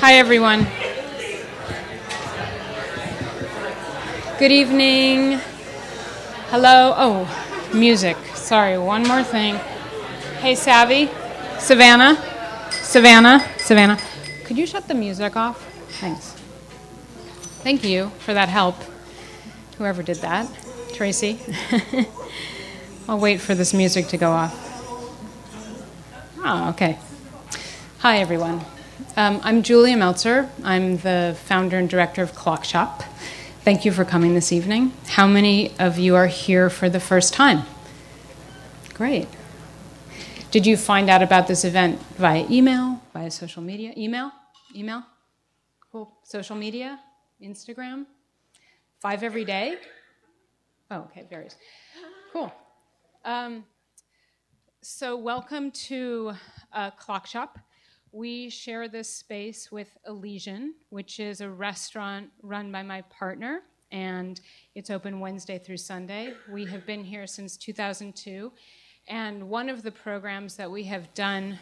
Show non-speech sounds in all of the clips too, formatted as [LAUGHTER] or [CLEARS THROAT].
Hi, everyone. Good evening. Hello. Oh, music. Sorry, one more thing. Hey, Savvy. Savannah. Savannah. Savannah. Could you shut the music off? Thanks. Thank you for that help. Whoever did that. Tracy. [LAUGHS] I'll wait for this music to go off. Oh, okay. Hi, everyone. Um, I'm Julia Meltzer. I'm the founder and director of Clock Shop. Thank you for coming this evening. How many of you are here for the first time? Great. Did you find out about this event via email, via social media? Email? Email? Cool. Social media? Instagram? Five every day? Oh, okay, varies. Cool. Um, so, welcome to uh, Clock Shop. We share this space with Elysian, which is a restaurant run by my partner, and it's open Wednesday through Sunday. We have been here since 2002, and one of the programs that we have done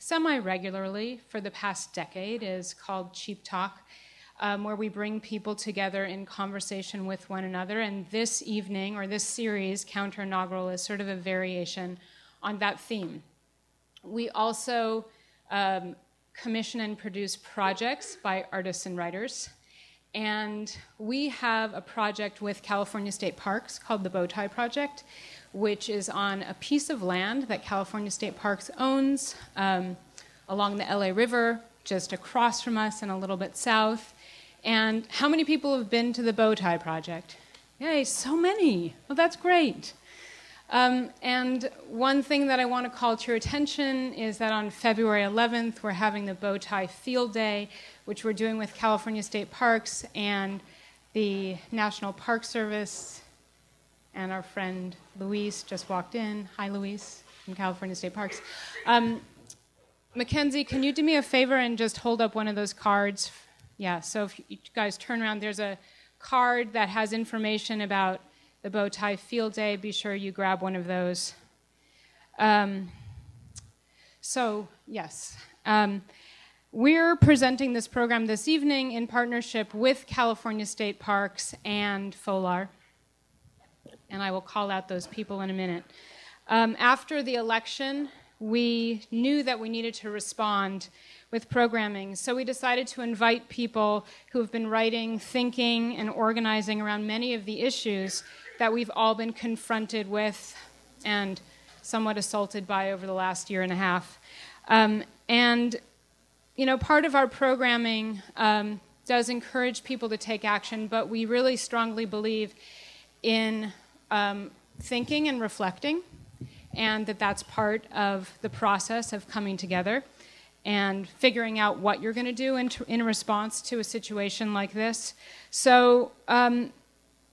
semi regularly for the past decade is called Cheap Talk. Um, where we bring people together in conversation with one another. And this evening, or this series, Counter Inaugural, is sort of a variation on that theme. We also um, commission and produce projects by artists and writers. And we have a project with California State Parks called the Bowtie Project, which is on a piece of land that California State Parks owns um, along the LA River, just across from us and a little bit south. And how many people have been to the Bowtie Project? Yay, so many. Well, that's great. Um, and one thing that I want to call to your attention is that on February 11th, we're having the bow tie field day, which we're doing with California State Parks and the National Park Service. And our friend Luis just walked in. Hi, Luis, from California State Parks. Um, Mackenzie, can you do me a favor and just hold up one of those cards? Yeah, so if you guys turn around, there's a card that has information about the bow tie field day. Be sure you grab one of those. Um, so, yes. Um, we're presenting this program this evening in partnership with California State Parks and FOLAR. And I will call out those people in a minute. Um, after the election, we knew that we needed to respond with programming. So we decided to invite people who have been writing, thinking, and organizing around many of the issues that we've all been confronted with and somewhat assaulted by over the last year and a half. Um, and, you know, part of our programming um, does encourage people to take action, but we really strongly believe in um, thinking and reflecting, and that that's part of the process of coming together and figuring out what you're going to do in, in response to a situation like this. So, um,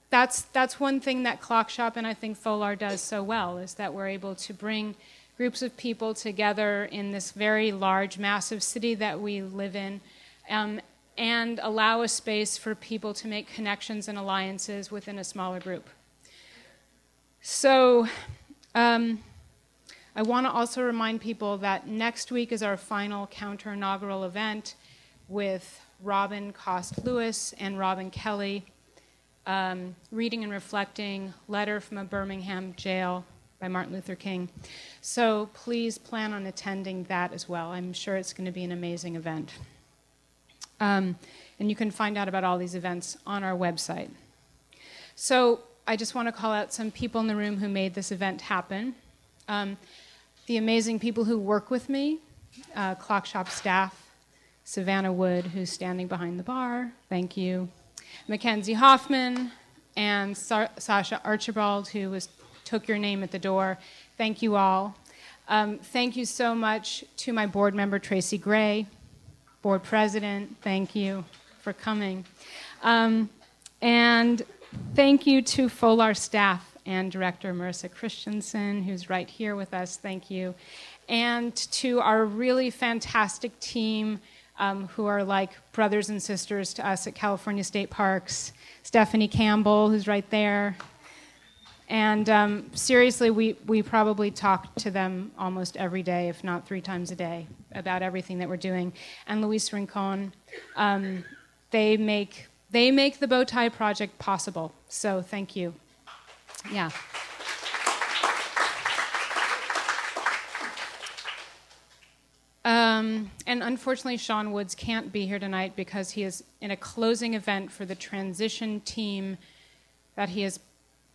that's that's one thing that Clock Shop and I think Folar does so well is that we're able to bring groups of people together in this very large, massive city that we live in, um, and allow a space for people to make connections and alliances within a smaller group. So. Um, I want to also remind people that next week is our final counter inaugural event with Robin Coste Lewis and Robin Kelley um, reading and reflecting Letter from a Birmingham Jail by Martin Luther King. So please plan on attending that as well. I'm sure it's going to be an amazing event. Um, and you can find out about all these events on our website. So I just want to call out some people in the room who made this event happen. Um, the amazing people who work with me, uh, Clock Shop staff, Savannah Wood, who's standing behind the bar, thank you. Mackenzie Hoffman and Sa- Sasha Archibald, who was, took your name at the door. Thank you all. Um, thank you so much to my board member, Tracy Gray, board president. Thank you for coming. Um, and thank you to FOLAR staff and director Marissa Christensen, who's right here with us. Thank you. And to our really fantastic team um, who are like brothers and sisters to us at California State Parks. Stephanie Campbell, who's right there. And um, seriously, we, we probably talk to them almost every day, if not three times a day. about everything that we're doing, and Luis Rincon. Um, they make they make the Bowtie Project possible. So thank you. Yeah. Um, and unfortunately, Sean Woods can't be here tonight because he is in a closing event for the transition team that he is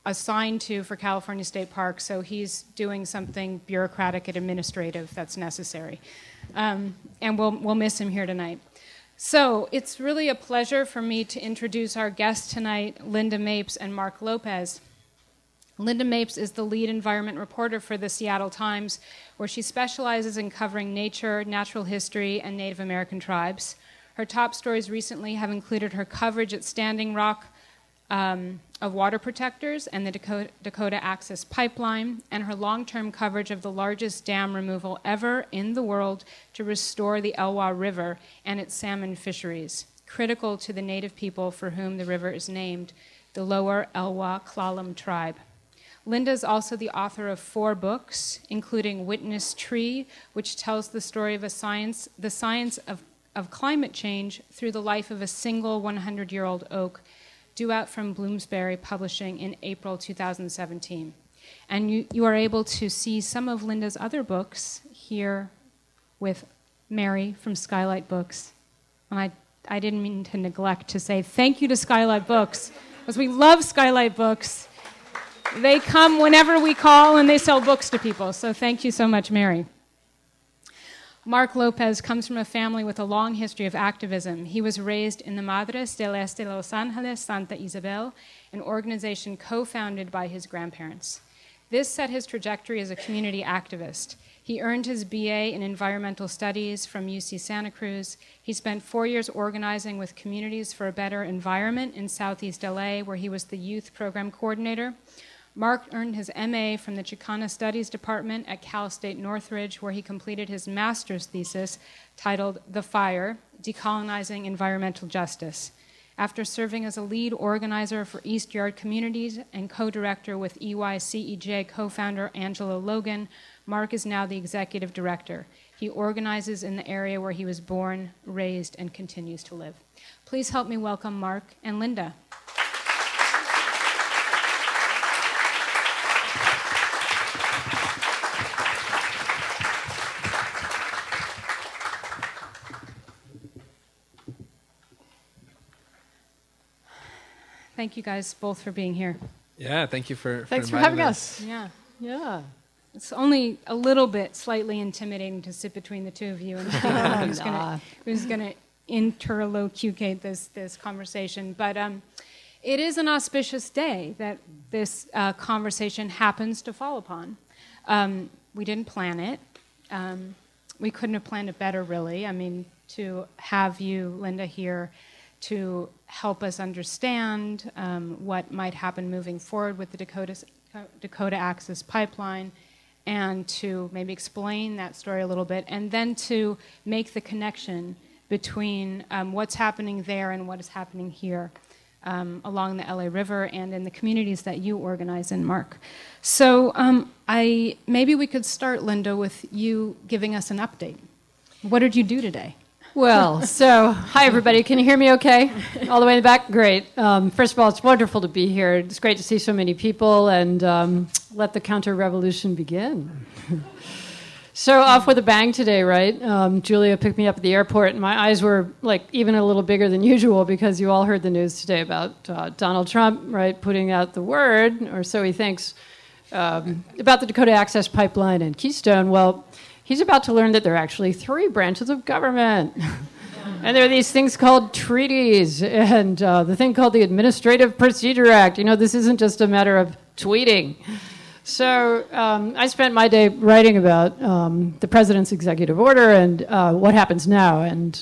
assigned to for California State Park. So he's doing something bureaucratic and administrative that's necessary. Um, and we'll, we'll miss him here tonight. So it's really a pleasure for me to introduce our guests tonight, Linda Mapes and Mark Lopez. Linda Mapes is the lead environment reporter for the Seattle Times, where she specializes in covering nature, natural history, and Native American tribes. Her top stories recently have included her coverage at Standing Rock um, of water protectors and the Dakota, Dakota Access Pipeline, and her long term coverage of the largest dam removal ever in the world to restore the Elwha River and its salmon fisheries, critical to the native people for whom the river is named, the lower Elwha Klallam tribe. Linda is also the author of four books, including Witness Tree, which tells the story of science, the science of, of climate change through the life of a single 100 year old oak, due out from Bloomsbury Publishing in April 2017. And you, you are able to see some of Linda's other books here with Mary from Skylight Books. And I, I didn't mean to neglect to say thank you to Skylight Books, because we love Skylight Books. They come whenever we call and they sell books to people. So thank you so much, Mary. Mark Lopez comes from a family with a long history of activism. He was raised in the Madres del Este de Los Angeles, Santa Isabel, an organization co founded by his grandparents. This set his trajectory as a community activist. He earned his BA in environmental studies from UC Santa Cruz. He spent four years organizing with Communities for a Better Environment in Southeast LA, where he was the youth program coordinator. Mark earned his MA from the Chicana Studies Department at Cal State Northridge, where he completed his master's thesis titled The Fire Decolonizing Environmental Justice. After serving as a lead organizer for East Yard Communities and co director with EYCEJ co founder Angelo Logan, Mark is now the executive director. He organizes in the area where he was born, raised, and continues to live. Please help me welcome Mark and Linda. Thank you guys both for being here. Yeah, thank you for, for Thanks for having us. us. Yeah. Yeah. It's only a little bit slightly intimidating to sit between the two of you and [LAUGHS] [LAUGHS] who's nah. going to interlocute this this conversation. But um, it is an auspicious day that this uh, conversation happens to fall upon. Um, we didn't plan it. Um, we couldn't have planned it better, really. I mean, to have you, Linda, here to help us understand um, what might happen moving forward with the Dakota, Dakota Access Pipeline and to maybe explain that story a little bit, and then to make the connection between um, what's happening there and what is happening here um, along the LA River and in the communities that you organize in, Mark. So um, I maybe we could start, Linda, with you giving us an update. What did you do today? Well, so hi everybody. Can you hear me okay? All the way in the back? Great. Um, first of all, it's wonderful to be here. It's great to see so many people and um, let the counter revolution begin. [LAUGHS] so, off with a bang today, right? Um, Julia picked me up at the airport, and my eyes were like even a little bigger than usual because you all heard the news today about uh, Donald Trump, right, putting out the word, or so he thinks, um, about the Dakota Access Pipeline and Keystone. Well, he's about to learn that there are actually three branches of government. [LAUGHS] and there are these things called treaties and uh, the thing called the Administrative Procedure Act. You know, this isn't just a matter of tweeting. So um, I spent my day writing about um, the president's executive order and uh, what happens now. And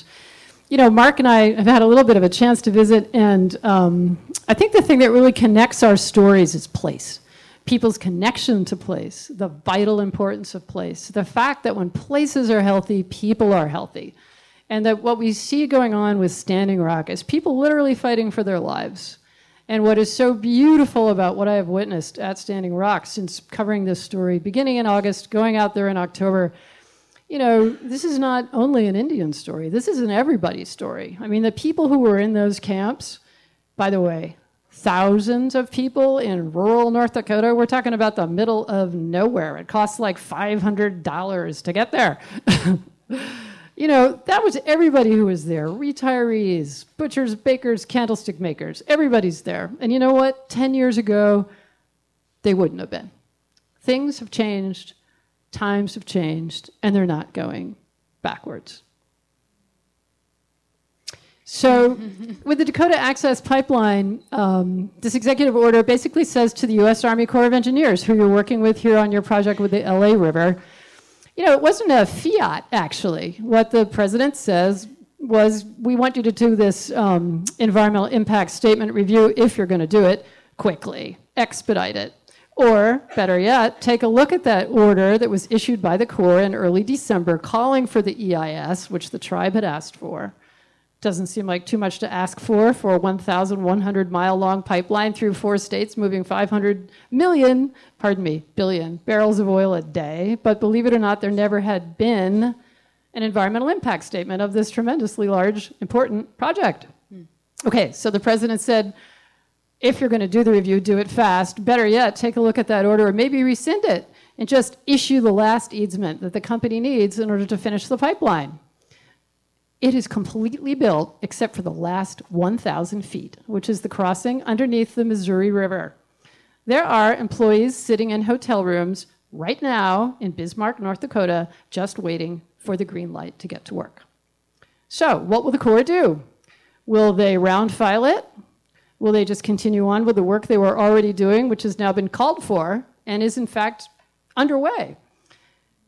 you know, Mark and I have had a little bit of a chance to visit, and um, I think the thing that really connects our stories is place people's connection to place, the vital importance of place, the fact that when places are healthy, people are healthy. And that what we see going on with Standing Rock is people literally fighting for their lives. And what is so beautiful about what I have witnessed at Standing Rock since covering this story, beginning in August, going out there in October, you know, this is not only an Indian story, this is an everybody story. I mean, the people who were in those camps, by the way, thousands of people in rural North Dakota. We're talking about the middle of nowhere. It costs like $500 to get there. [LAUGHS] you know, that was everybody who was there retirees, butchers, bakers, candlestick makers. Everybody's there. And you know what? 10 years ago, they wouldn't have been. Things have changed times have changed and they're not going backwards. So, with the Dakota Access Pipeline, um, this executive order basically says to the U.S. Army Corps of Engineers, who you're working with here on your project with the LA River, you know, it wasn't a fiat, actually. What the president says was, we want you to do this um, environmental impact statement review if you're going to do it quickly, expedite it. Or, better yet, take a look at that order that was issued by the Corps in early December calling for the EIS, which the tribe had asked for. Doesn't seem like too much to ask for for a 1,100 mile long pipeline through four states moving 500 million, pardon me, billion barrels of oil a day. But believe it or not, there never had been an environmental impact statement of this tremendously large, important project. Hmm. Okay, so the president said, if you're going to do the review, do it fast. Better yet, take a look at that order or maybe rescind it and just issue the last easement that the company needs in order to finish the pipeline. It is completely built except for the last 1,000 feet, which is the crossing underneath the Missouri River. There are employees sitting in hotel rooms right now in Bismarck, North Dakota, just waiting for the green light to get to work. So, what will the Corps do? Will they round file it? Will they just continue on with the work they were already doing, which has now been called for and is in fact underway?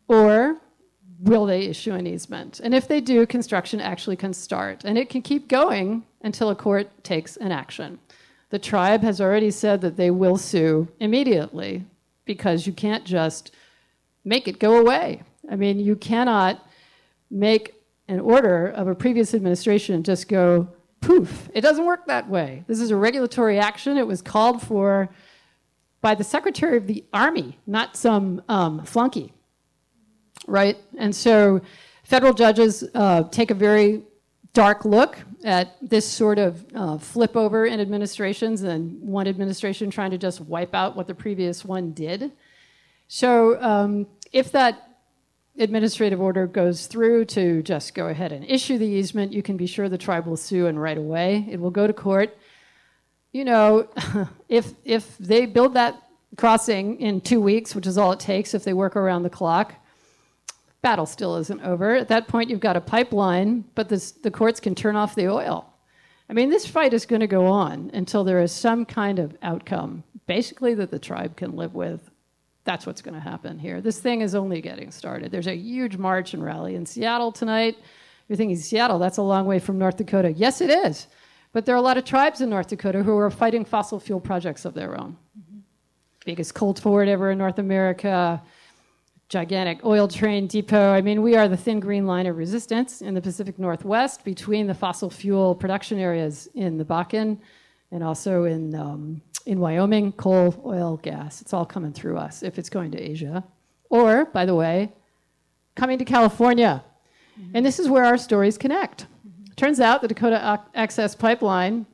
Or will they issue an easement? And if they do, construction actually can start. And it can keep going until a court takes an action. The tribe has already said that they will sue immediately because you can't just make it go away. I mean, you cannot make an order of a previous administration just go poof. It doesn't work that way. This is a regulatory action. It was called for by the Secretary of the Army, not some um, flunky, right? And so federal judges uh, take a very dark look at this sort of uh, flip over in administrations and one administration trying to just wipe out what the previous one did. So um, if that administrative order goes through to just go ahead and issue the easement, you can be sure the tribe will sue and right away. It will go to court. You know, [LAUGHS] if if they build that crossing in two weeks, which is all it takes if they work around the clock, battle still isn't over. At that point, you've got a pipeline, but this, the courts can turn off the oil. I mean, this fight is going to go on until there is some kind of outcome, basically, that the tribe can live with that's what's going to happen here. This thing is only getting started. There's a huge march and rally in Seattle tonight. You're thinking, Seattle, that's a long way from North Dakota. Yes, it is. But there are a lot of tribes in North Dakota who are fighting fossil fuel projects of their own. Mm-hmm. Biggest coal port ever in North America, gigantic oil train depot. I mean, we are the thin green line of resistance in the Pacific Northwest between the fossil fuel production areas in the Bakken and also in um, in Wyoming, coal, oil, gas. It's all coming through us if it's going to Asia. Or, by the way, coming to California. Mm-hmm. And this is where our stories connect. Mm-hmm. Turns out the Dakota Access Pipeline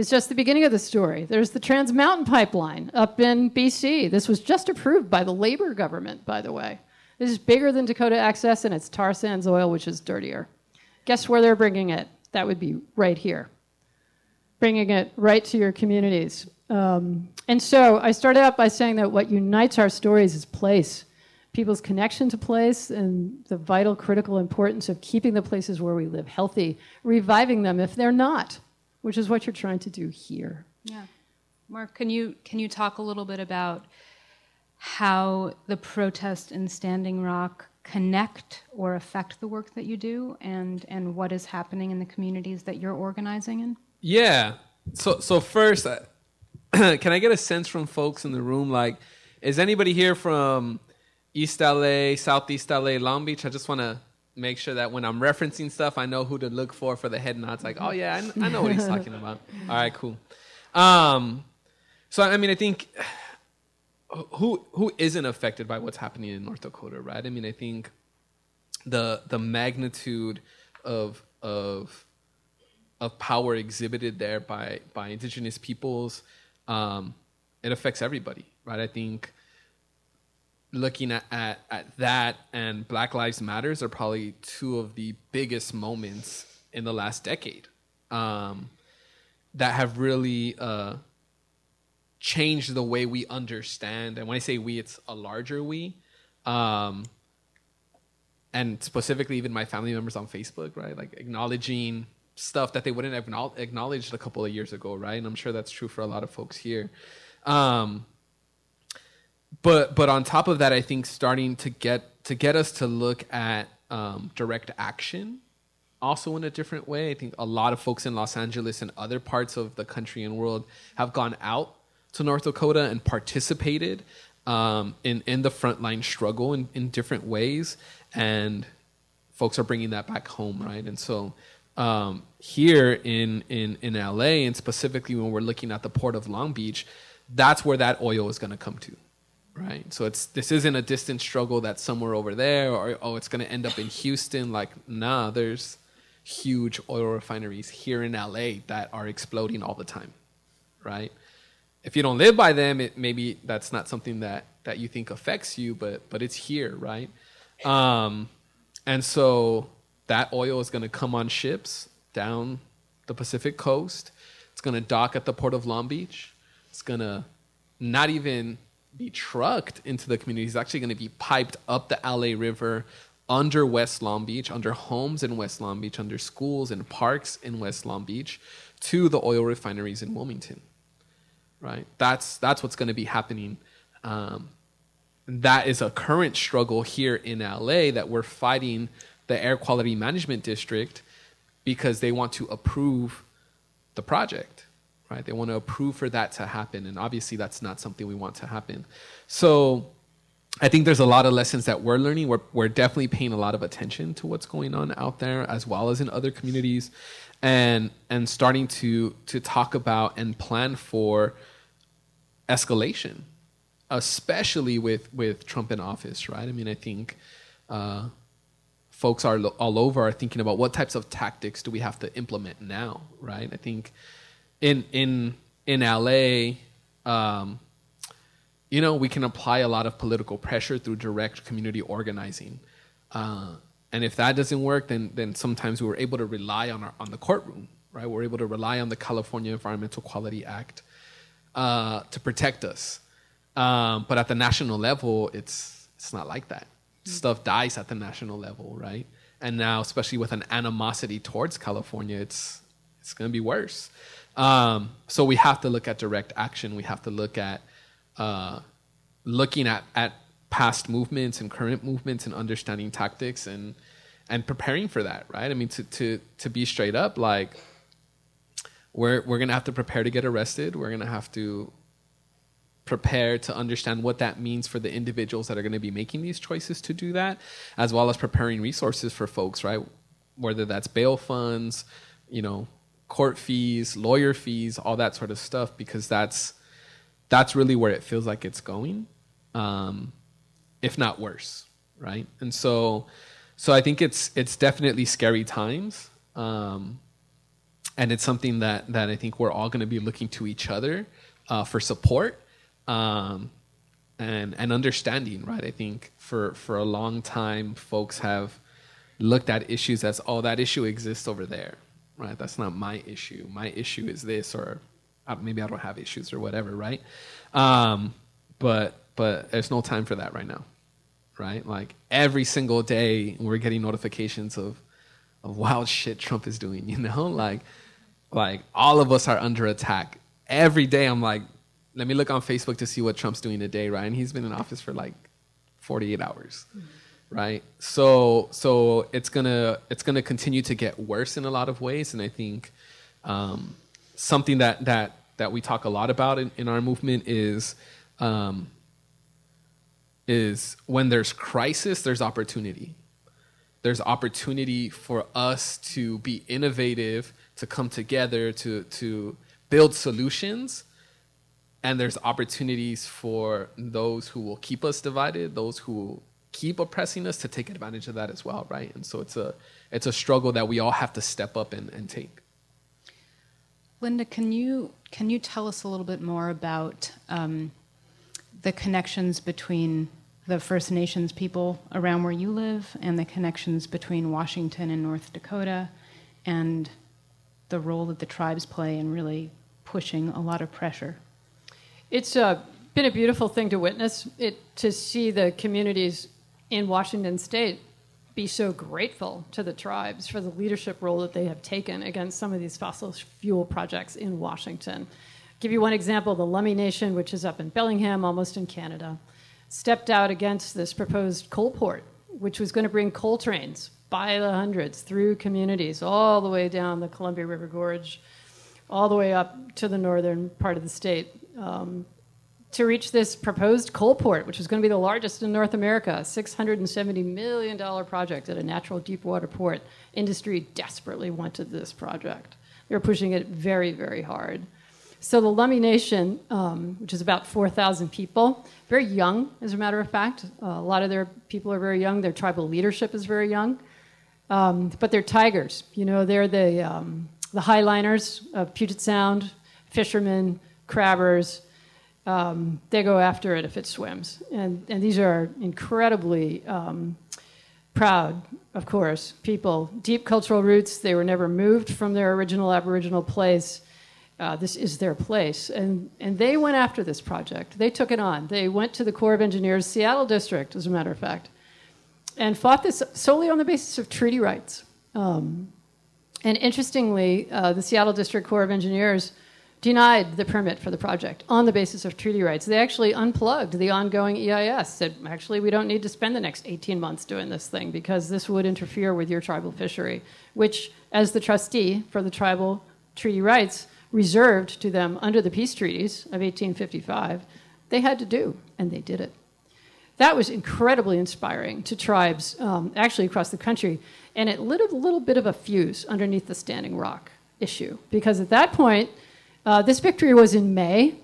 is just the beginning of the story. There's the Trans Mountain Pipeline up in BC. This was just approved by the Labor government, by the way. This is bigger than Dakota Access, and it's tar sands oil, which is dirtier. Guess where they're bringing it? That would be right here bringing it right to your communities. Um, and so I started out by saying that what unites our stories is place, people's connection to place, and the vital, critical importance of keeping the places where we live healthy, reviving them if they're not, which is what you're trying to do here. Yeah. Mark, can you, can you talk a little bit about how the protest in Standing Rock connect or affect the work that you do and, and what is happening in the communities that you're organizing in? Yeah. So so first, uh, [CLEARS THROAT] can I get a sense from folks in the room? Like, is anybody here from East LA, Southeast LA, Long Beach? I just want to make sure that when I'm referencing stuff, I know who to look for for the head nods. Like, oh yeah, I, I know what he's [LAUGHS] talking about. All right, cool. Um, so I mean, I think [SIGHS] who who isn't affected by what's happening in North Dakota, right? I mean, I think the the magnitude of of of power exhibited there by by indigenous peoples, um, it affects everybody, right? I think looking at, at, at that and Black Lives Matters are probably two of the biggest moments in the last decade um, that have really uh, changed the way we understand. And when I say we, it's a larger we. Um, and specifically, even my family members on Facebook, right? Like acknowledging stuff that they wouldn't have acknowledged a couple of years ago, right? And I'm sure that's true for a lot of folks here. Um, but but on top of that, I think starting to get to get us to look at um, direct action also in a different way. I think a lot of folks in Los Angeles and other parts of the country and world have gone out to North Dakota and participated um, in in the frontline struggle in, in different ways, and folks are bringing that back home, right? And so um, here in in in LA, and specifically when we're looking at the port of Long Beach, that's where that oil is going to come to right? So it's this isn't a distant struggle that's somewhere over there, or oh, it's going to end up in Houston. Like, nah, there's huge oil refineries here in LA that are exploding all the time, right? If you don't live by them, it maybe that's not something that that you think affects you, but but it's here, right? Um, and so that oil is going to come on ships down the Pacific coast. It's going to dock at the port of Long Beach. It's going to not even be trucked into the community. It's actually going to be piped up the LA River under West Long Beach, under homes in West Long Beach, under schools and parks in West Long Beach to the oil refineries in Wilmington. Right? That's, that's what's going to be happening. Um, that is a current struggle here in LA that we're fighting the Air Quality Management District because they want to approve the project right? They want to approve for that to happen, and obviously that's not something we want to happen. So I think there's a lot of lessons that we're learning. We're, we're definitely paying a lot of attention to what's going on out there, as well as in other communities, and and starting to to talk about and plan for escalation, especially with with Trump in office, right? I mean, I think. Uh, folks are all over are thinking about what types of tactics do we have to implement now, right? I think in in in LA, um, you know, we can apply a lot of political pressure through direct community organizing. Uh, and if that doesn't work, then then sometimes we were able to rely on our on the courtroom, right? We're able to rely on the California Environmental Quality Act uh, to protect us. Um, but at the national level, it's it's not like that. Mm-hmm. Stuff dies at the national level, right? And now, especially with an animosity towards California, it's it's going to be worse. Um, so we have to look at direct action. We have to look at uh, looking at, at past movements and current movements and understanding tactics and and preparing for that, right? I mean, to to to be straight up, like we're we're gonna have to prepare to get arrested. We're gonna have to prepare to understand what that means for the individuals that are going to be making these choices to do that, as well as preparing resources for folks, right? Whether that's bail funds, you know, court fees, lawyer fees, all that sort of stuff, because that's that's really where it feels like it's going, um, if not worse, right? And so, so I think it's it's definitely scary times, um, and it's something that that I think we're all going to be looking to each other uh, for support um, and and understanding, right? I think for for a long time, folks have looked at issues as oh that issue exists over there right? That's not my issue. My issue is this, or maybe I don't have issues or whatever, right? Um, but but there's no time for that right now, right? Like every single day, we're getting notifications of of wild [LAUGHS] shit Trump is doing. You know, [LAUGHS] like like all of us are under attack every day. I'm like, let me look on Facebook to see what Trump's doing today, right? And he's been in office for like 48 hours. Mm-hmm right? So so it's gonna it's gonna continue to get worse in a lot of ways, and I think um, something that that that we talk a lot about in, in our movement is um, is when there's crisis, there's opportunity. There's opportunity for us to be innovative, to come together, to to build solutions and there's opportunities for those who will keep us divided, those who keep oppressing us to take advantage of that as well, right? And so it's a it's a struggle that we all have to step up and, and take. Linda, can you can you tell us a little bit more about um, the connections between the First Nations people around where you live and the connections between Washington and North Dakota and the role that the tribes play in really pushing a lot of pressure? It's uh, been a beautiful thing to witness it to see the communities in Washington State be so grateful to the tribes for the leadership role that they have taken against some of these fossil fuel projects in Washington. I'll give you one example: the Lummi Nation, which is up in Bellingham, almost in Canada, stepped out against this proposed coal port, which was going to bring coal trains by the hundreds through communities all the way down the Columbia River Gorge, all the way up to the northern part of the state. Um, to reach this proposed coal port, which was going to be the largest in North America, a $670 million project at a natural deep water port. Industry desperately wanted this project. They were pushing it very, very hard. So the Lummi Nation, um, which is about 4,000 people, very young, as a matter of fact. Uh, a lot of their people are very young. Their tribal leadership is very young. Um, but they're tigers. You know, they're the, um, the highliners of Puget Sound, fishermen, crabbers. Um, they go after it if it swims. And, and these are incredibly um, proud, of course, people. Deep cultural roots. They were never moved from their original Aboriginal place. Uh, this is their place. And, and they went after this project. They took it on. They went to the Corps of Engineers, Seattle District, as a matter of fact and fought this solely on the basis of treaty rights. Um, and interestingly, uh, the Seattle District Corps of Engineers denied the permit for the project on the basis of treaty rights. They actually unplugged the ongoing EIS, said, actually, we don't need to spend the next 18 months doing this thing because this would interfere with your tribal fishery, which, as the trustee for the tribal treaty rights, reserved to them under the peace treaties of 1855, they had to do, and they did it that was incredibly inspiring to tribes um, actually across the country. And it lit a little bit of a fuse underneath the Standing Rock issue. Because at that point, uh, this victory was in May.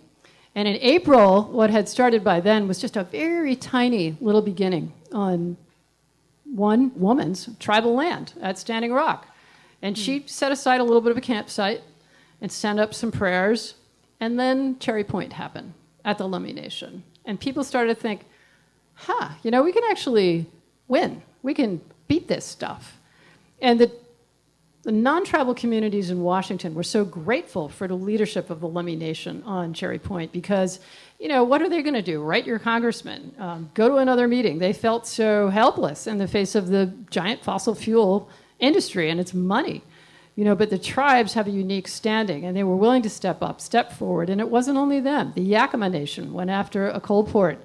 And in April, what had started by then was just a very tiny little beginning on one woman's tribal land at Standing Rock. And she hmm. set aside a little bit of a campsite and sent up some prayers. And then Cherry Point happened at the Lummi Nation. And people started to think, huh, you know, we can actually win. We can beat this stuff. And the, the non tribal communities in Washington were so grateful for the leadership of the Lummi Nation on Cherry Point because, you know, what are they going to do? Write your congressman, um, go to another meeting. They felt so helpless in the face of the giant fossil fuel industry and its money. You know, but the tribes have a unique standing, and they were willing to step up, step forward. And it wasn't only them. The Yakama Nation went after a coal port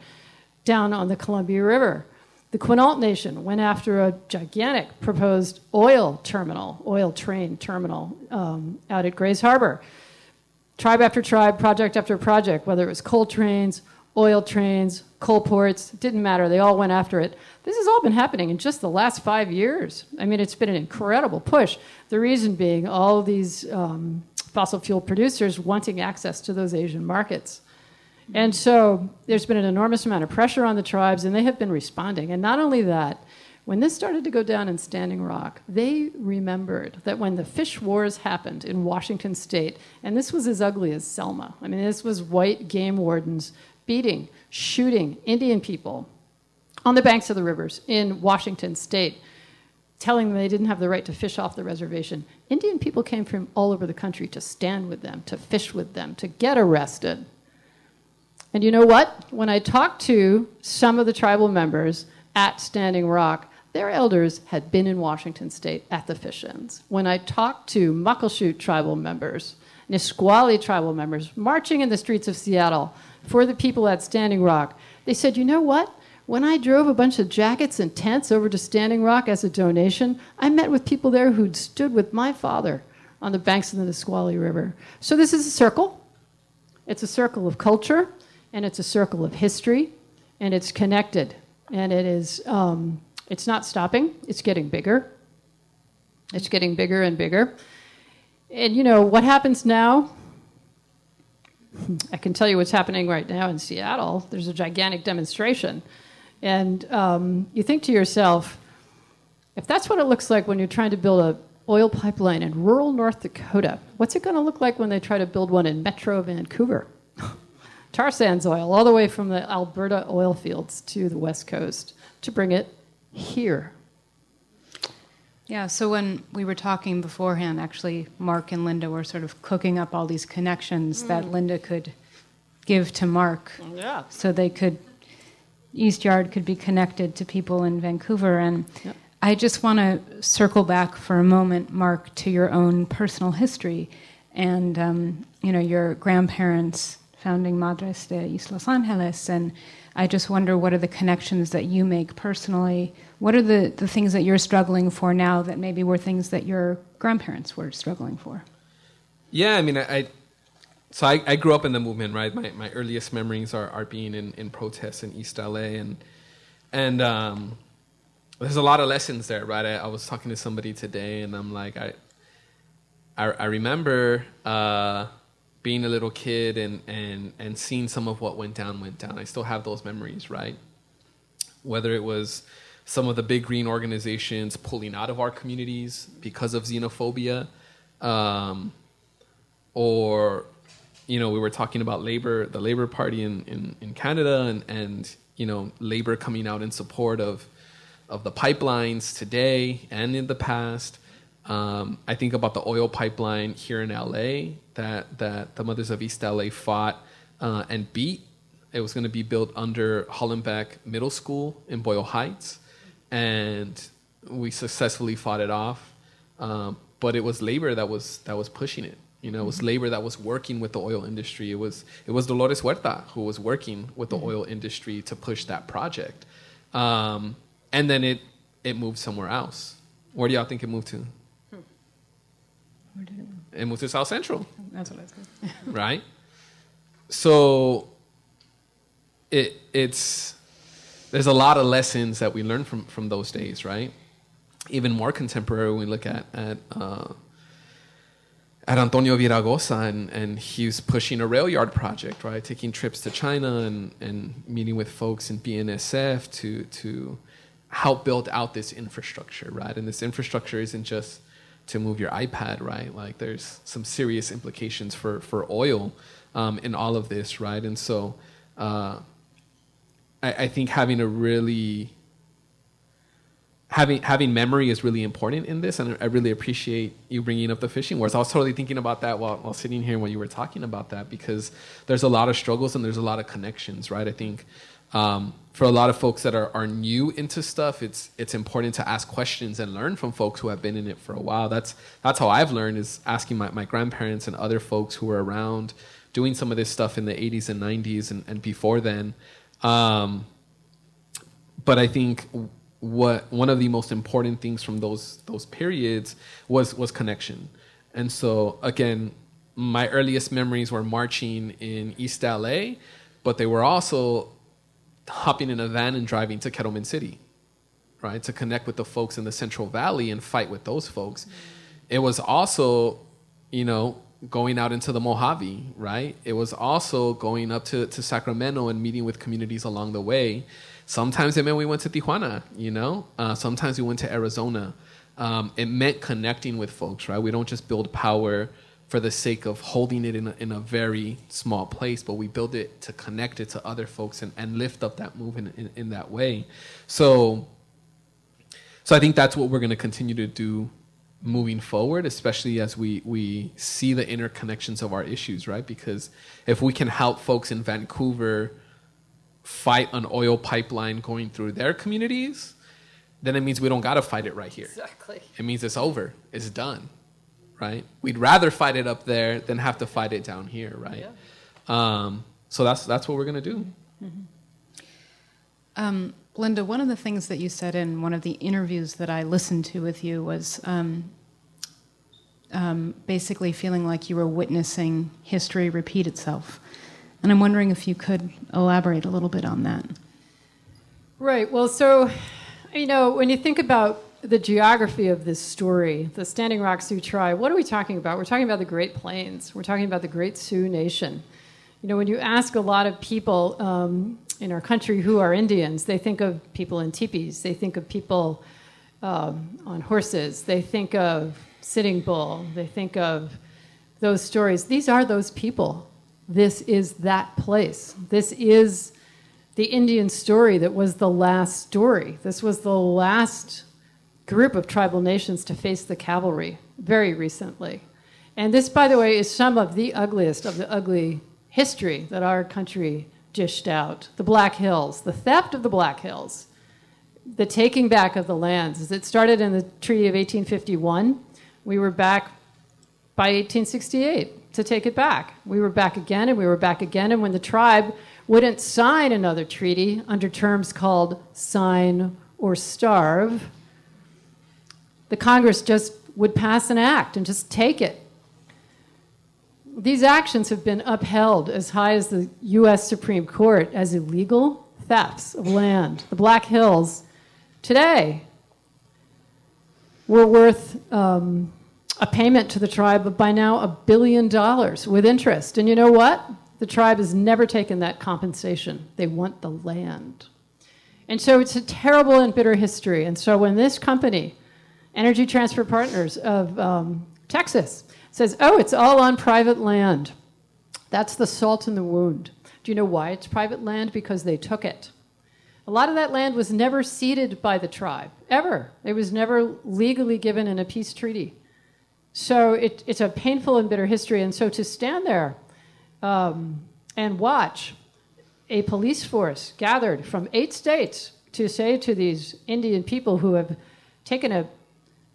down on the Columbia River. The Quinault Nation went after a gigantic proposed oil terminal, oil train terminal um, out at Grays Harbor. Tribe after tribe, project after project, whether it was coal trains, oil trains, coal ports, didn't matter. They all went after it. This has all been happening in just the last five years. I mean, it's been an incredible push. The reason being all these um, fossil fuel producers wanting access to those Asian markets. And so there's been an enormous amount of pressure on the tribes, and they have been responding. And not only that, when this started to go down in Standing Rock, they remembered that when the fish wars happened in Washington state, and this was as ugly as Selma, I mean, this was white game wardens beating, shooting Indian people on the banks of the rivers in Washington state, telling them they didn't have the right to fish off the reservation. Indian people came from all over the country to stand with them, to fish with them, to get arrested. And you know what? When I talked to some of the tribal members at Standing Rock, their elders had been in Washington state at the fish-ins. When I talked to Muckleshoot tribal members, Nisqually tribal members, marching in the streets of Seattle for the people at Standing Rock, they said, you know what? When I drove a bunch of jackets and tents over to Standing Rock as a donation, I met with people there who'd stood with my father on the banks of the Nisqually River. So this is a circle. It's a circle of culture, and it's a circle of history, and it's connected, and it is. Um, it's not stopping. It's getting bigger. It's getting bigger and bigger. And you know what happens now? I can tell you what's happening right now in Seattle. There's a gigantic demonstration. And um, you think to yourself, if that's what it looks like when you're trying to build a oil pipeline in rural North Dakota, what's it going to look like when they try to build one in Metro Vancouver? Tar sands oil, all the way from the Alberta oil fields to the West Coast, to bring it here. Yeah, so when we were talking beforehand, actually, Mark and Linda were sort of cooking up all these connections mm. that Linda could give to Mark. Yeah. So they could, East Yard could be connected to people in Vancouver. And yep. I just want to circle back for a moment, Mark, to your own personal history and, um, you know, your grandparents founding Madres de Los Angeles. And I just wonder what are the connections that you make personally what are the, the things that you're struggling for now that maybe were things that your grandparents were struggling for? Yeah, I mean, I, I so I, I, grew up in the movement, right? My, my earliest memories are, are being in, in protests in East LA, and and um, there's a lot of lessons there, right? I, I, was talking to somebody today, and I'm like, I I, I remember uh, being a little kid and, and and seeing some of what went down went down. I still have those memories, right? Whether it was some of the big green organizations pulling out of our communities because of xenophobia, um, or you know we were talking about labor, the Labor Party in, in, in Canada, and and you know labor coming out in support of of the pipelines today and in the past. Um, I think about the oil pipeline here in LA that that the Mothers of East LA fought uh, and beat. It was going to be built under Hollenbeck Middle School in Boyle Heights and we successfully fought it off. Um, but it was labor that was that was pushing it. You know, it was mm-hmm. labor that was working with the oil industry. It was it was Dolores Huerta who was working with the mm-hmm. oil industry to push that project. Um, and then it it moved somewhere else. Where do y'all think it moved to? Hmm. Where did it move? It moved to South Central. That's what I said. [LAUGHS] right. So it it's there's a lot of lessons that we learn from from those days, right? Even more contemporary, when we look at at uh, at Antonio Villaraigosa, and, and he was pushing a rail yard project, right? Taking trips to China and, and meeting with folks in BNSF to to help build out this infrastructure, right? And this infrastructure isn't just to move your iPad, right? Like there's some serious implications for for oil um, in all of this, right? And so. Uh, I, I think having a really having having memory is really important in this, and I really appreciate you bringing up the fishing wars. I was totally thinking about that while, while sitting here when you were talking about that because there's a lot of struggles and there's a lot of connections, right? I think um, for a lot of folks that are, are new into stuff, it's it's important to ask questions and learn from folks who have been in it for a while. That's that's how I've learned is asking my, my grandparents and other folks who were around doing some of this stuff in the 80s and 90s and, and before then. Um, but I think what one of the most important things from those those periods was was connection. And so again, my earliest memories were marching in East LA, but they were also hopping in a van and driving to Kettleman City, right, to connect with the folks in the Central Valley and fight with those folks. It was also, you know, going out into the Mojave, right? It was also going up to, to Sacramento and meeting with communities along the way. Sometimes it meant we went to Tijuana, you know? Uh, sometimes we went to Arizona. Um, it meant connecting with folks, right? We don't just build power for the sake of holding it in a, in a very small place, but we build it to connect it to other folks and, and lift up that movement in, in that way. So, so I think that's what we're going to continue to do moving forward, especially as we, we see the interconnections of our issues, right? Because if we can help folks in Vancouver fight an oil pipeline going through their communities, then it means we don't got to fight it right here. Exactly. It means it's over, it's done, right? We'd rather fight it up there than have to fight it down here, right? Yeah. Um, so that's, that's what we're going to do. Mm-hmm. Um, Linda, one of the things that you said in one of the interviews that I listened to with you was um, um, basically feeling like you were witnessing history repeat itself. And I'm wondering if you could elaborate a little bit on that. Right. Well, so, you know, when you think about the geography of this story, the Standing Rock Sioux tribe, what are we talking about? We're talking about the Great Plains. We're talking about the Great Sioux Nation. You know, when you ask a lot of people um, in our country who are Indians, they think of people in teepees, they think of people um, on horses, they think of Sitting Bull, they think of those stories. These are those people. This is that place. This is the Indian story that was the last story. This was the last group of tribal nations to face the cavalry very recently. And this, by the way, is some of the ugliest of the ugly history that our country dished out. The Black Hills, the theft of the Black Hills, the taking back of the lands. It started in the Treaty of 1851. We were back by 1868 to take it back. We were back again and we were back again. And when the tribe wouldn't sign another treaty under terms called sign or starve, the Congress just would pass an act and just take it. These actions have been upheld as high as the US Supreme Court as illegal thefts of land. The Black Hills today were worth um, a payment to the tribe of by now a billion dollars with interest. And you know what? The tribe has never taken that compensation. They want the land. And so it's a terrible and bitter history. And so when this company, Energy Transfer Partners of um, Texas, says, oh, it's all on private land, that's the salt in the wound. Do you know why it's private land? Because they took it. A lot of that land was never ceded by the tribe, ever. It was never legally given in a peace treaty. So it, it's a painful and bitter history. And so to stand there um, and watch a police force gathered from eight states to say to these Indian people who have taken a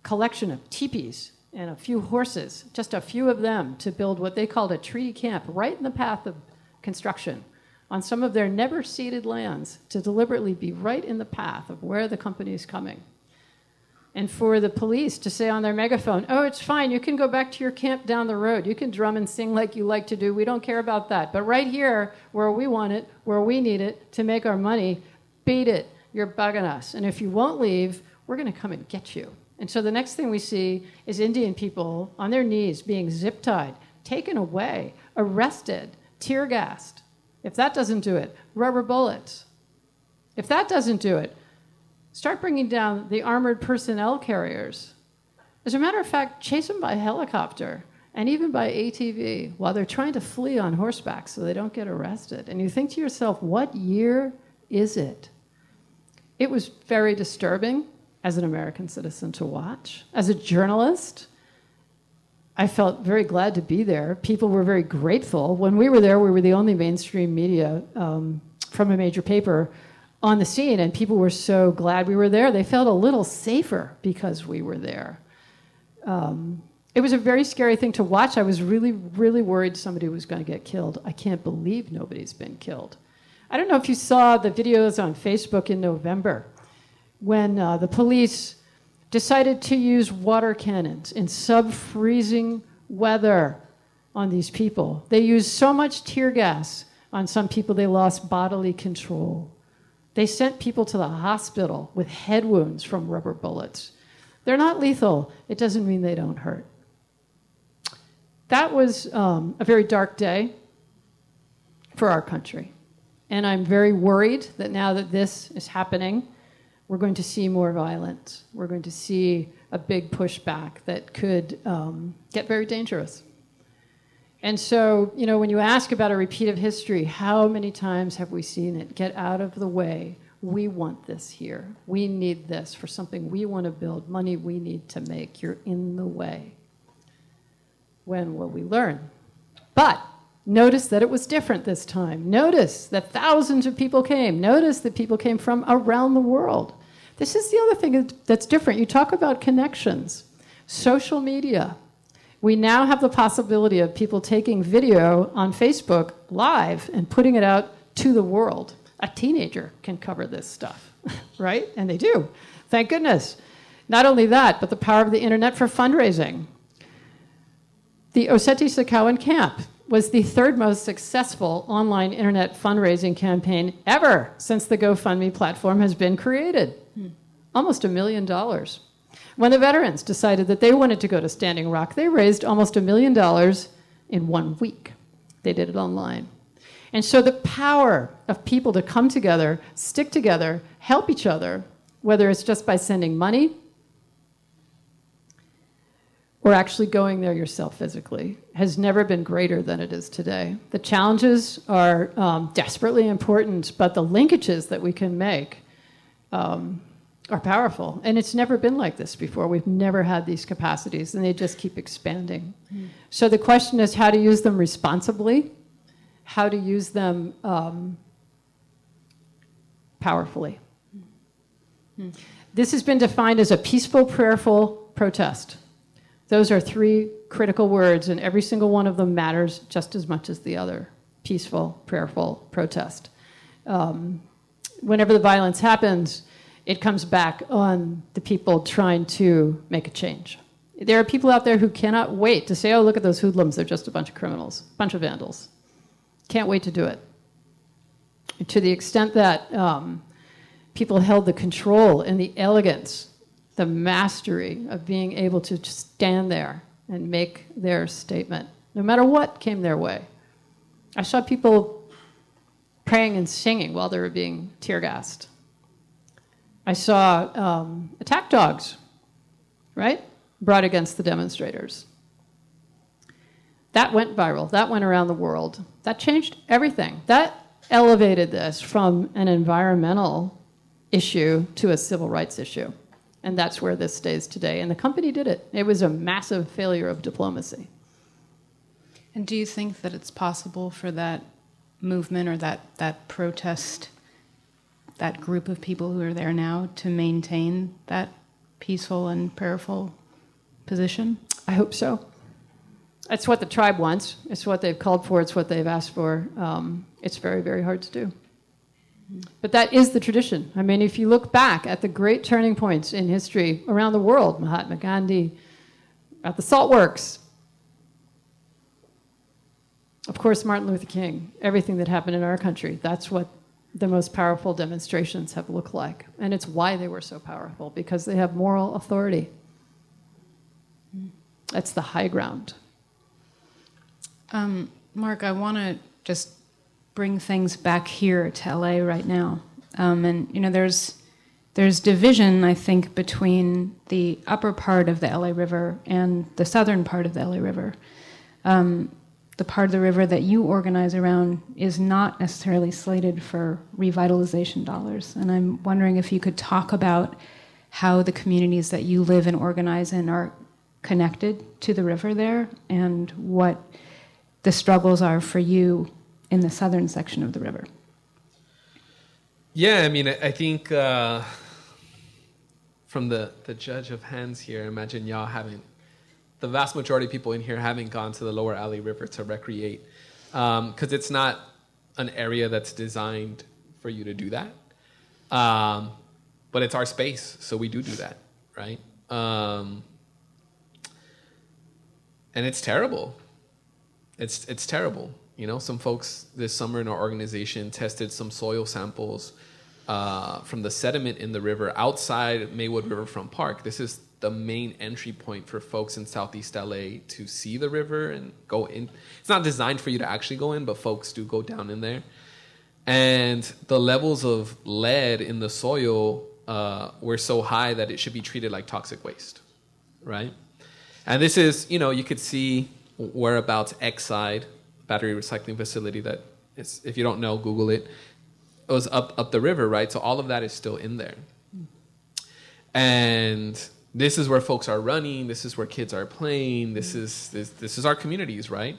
collection of teepees and a few horses, just a few of them, to build what they called a treaty camp right in the path of construction on some of their never ceded lands to deliberately be right in the path of where the company is coming and for the police to say on their megaphone, oh, it's fine, you can go back to your camp down the road. You can drum and sing like you like to do. We don't care about that. But right here, where we want it, where we need it to make our money, beat it. You're bugging us. And if you won't leave, we're going to come and get you. And so the next thing we see is Indian people on their knees being zip tied, taken away, arrested, tear gassed. If that doesn't do it, rubber bullets. If that doesn't do it, Start bringing down the armored personnel carriers. As a matter of fact, chase them by helicopter and even by ATV while they're trying to flee on horseback so they don't get arrested. And you think to yourself, what year is it? It was very disturbing as an American citizen to watch. As a journalist, I felt very glad to be there. People were very grateful. When we were there, we were the only mainstream media um, from a major paper on the scene, and people were so glad we were there. They felt a little safer because we were there. Um, it was a very scary thing to watch. I was really, really worried somebody was going to get killed. I can't believe nobody's been killed. I don't know if you saw the videos on Facebook in November when uh, the police decided to use water cannons in sub freezing weather on these people. They used so much tear gas on some people, they lost bodily control. They sent people to the hospital with head wounds from rubber bullets. They're not lethal, it doesn't mean they don't hurt. That was um, a very dark day for our country. And I'm very worried that now that this is happening, we're going to see more violence. We're going to see a big pushback that could um, get very dangerous. And so, you know, when you ask about a repeat of history, how many times have we seen it? Get out of the way. We want this here. We need this for something we want to build, money we need to make. You're in the way. When will we learn? But notice that it was different this time. Notice that thousands of people came. Notice that people came from around the world. This is the other thing that's different. You talk about connections, social media we now have the possibility of people taking video on Facebook live and putting it out to the world. A teenager can cover this stuff, [LAUGHS] right? And they do. Thank goodness. Not only that, but the power of the internet for fundraising. The Oceti Sakowin Camp was the third most successful online internet fundraising campaign ever since the GoFundMe platform has been created. Hmm. Almost a million dollars. When the veterans decided that they wanted to go to Standing Rock, they raised almost a million dollars in one week. They did it online. And so the power of people to come together, stick together, help each other, whether it's just by sending money or actually going there yourself physically, has never been greater than it is today. The challenges are um, desperately important, but the linkages that we can make um, are powerful. And it's never been like this before. We've never had these capacities, and they just keep expanding. Mm. So the question is how to use them responsibly, how to use them um, powerfully. Mm. This has been defined as a peaceful, prayerful protest. Those are three critical words, and every single one of them matters just as much as the other peaceful, prayerful protest. Um, whenever the violence happens, it comes back on the people trying to make a change. There are people out there who cannot wait to say, oh, look at those hoodlums, they're just a bunch of criminals, a bunch of vandals. Can't wait to do it. to the extent that um, people held the control and the elegance the mastery of being able to stand there and make their statement, no matter what came their way. I saw people praying and singing while they were being tear gassed. I saw um, attack dogs, right, brought against the demonstrators. That went viral. That went around the world. That changed everything. That elevated this from an environmental issue to a civil rights issue. And that's where this stays today. And the company did it. It was a massive failure of diplomacy. And do you think that it's possible for that movement or that, that protest, that group of people who are there now, to maintain that peaceful and prayerful position? I hope so. It's what the tribe wants. It's what they've called for. It's what they've asked for. Um, it's very, very hard to do. But that is the tradition. I mean, if you look back at the great turning points in history around the world, Mahatma Gandhi, at the salt works, of course, Martin Luther King, everything that happened in our country, that's what the most powerful demonstrations have looked like. And it's why they were so powerful, because they have moral authority. That's the high ground. Um, Mark, I want to just bring things back here to LA right now. Um, and you know, there's there's division, I think, between the upper part of the LA River and the southern part of the LA River. Um, the part of the river that you organize around is not necessarily slated for revitalization dollars. And I'm wondering if you could talk about how the communities that you live and organize in are connected to the river there and what the struggles are for you in the southern section of the river. Yeah, I mean, I, think uh, from the, the judge of hands here, imagine y'all having, the vast majority of people in here having gone to the lower LA River to recreate. Because um, it's not an area that's designed for you to do that. Um, but it's our space, so we do do that, right? Um, and it's terrible. It's, it's terrible. You know, some folks this summer in our organization tested some soil samples uh, from the sediment in the river outside Maywood Riverfront Park. This is the main entry point for folks in Southeast LA to see the river and go in. It's not designed for you to actually go in, but folks do go down in there. And the levels of lead in the soil uh, were so high that it should be treated like toxic waste, right? And this is, you know, you could see whereabouts Exide battery recycling facility that is, if you don't know, Google it. It was up up the river, right? So all of that is still in there. And this is where folks are running. This is where kids are playing. This is this, this is our communities, right?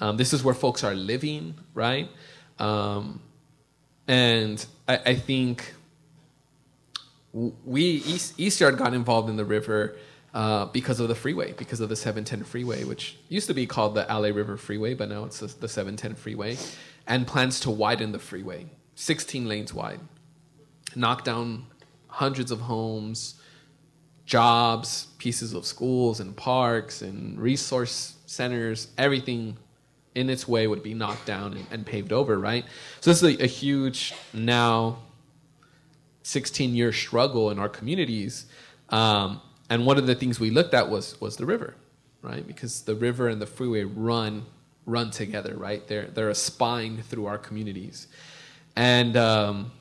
Um, this is where folks are living, right? Um, and I, I, think we East, East Yard got involved in the river uh, because of the freeway, because of the 710 freeway, which used to be called the LA River Freeway, but now it's the, the 710 freeway, and plans to widen the freeway, 16 lanes wide, knock down hundreds of homes, jobs, pieces of schools and parks and resource centers, everything in its way would be knocked down and, and paved over, right? So this is a, a huge now 16 year struggle in our communities. Um, and one of the things we looked at was was the river, right? Because the river and the freeway run run together, right? They're they're a spine through our communities, and um,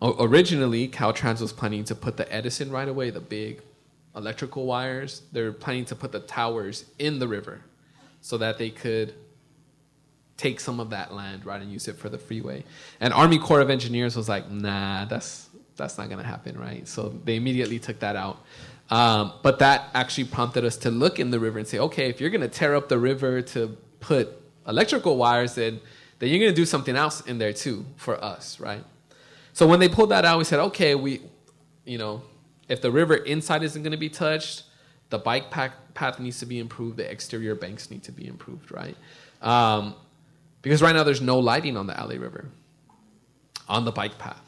originally Caltrans was planning to put the Edison right away, the big electrical wires. They're planning to put the towers in the river, so that they could take some of that land right and use it for the freeway. And Army Corps of Engineers was like, nah, that's that's not gonna happen, right? So they immediately took that out. Um, but that actually prompted us to look in the river and say, okay, if you're gonna tear up the river to put electrical wires in, then you're gonna do something else in there too for us, right? So when they pulled that out, we said, okay, we, you know, if the river inside isn't gonna be touched, the bike path needs to be improved, the exterior banks need to be improved, right? Um, because right now there's no lighting on the LA River, on the bike path,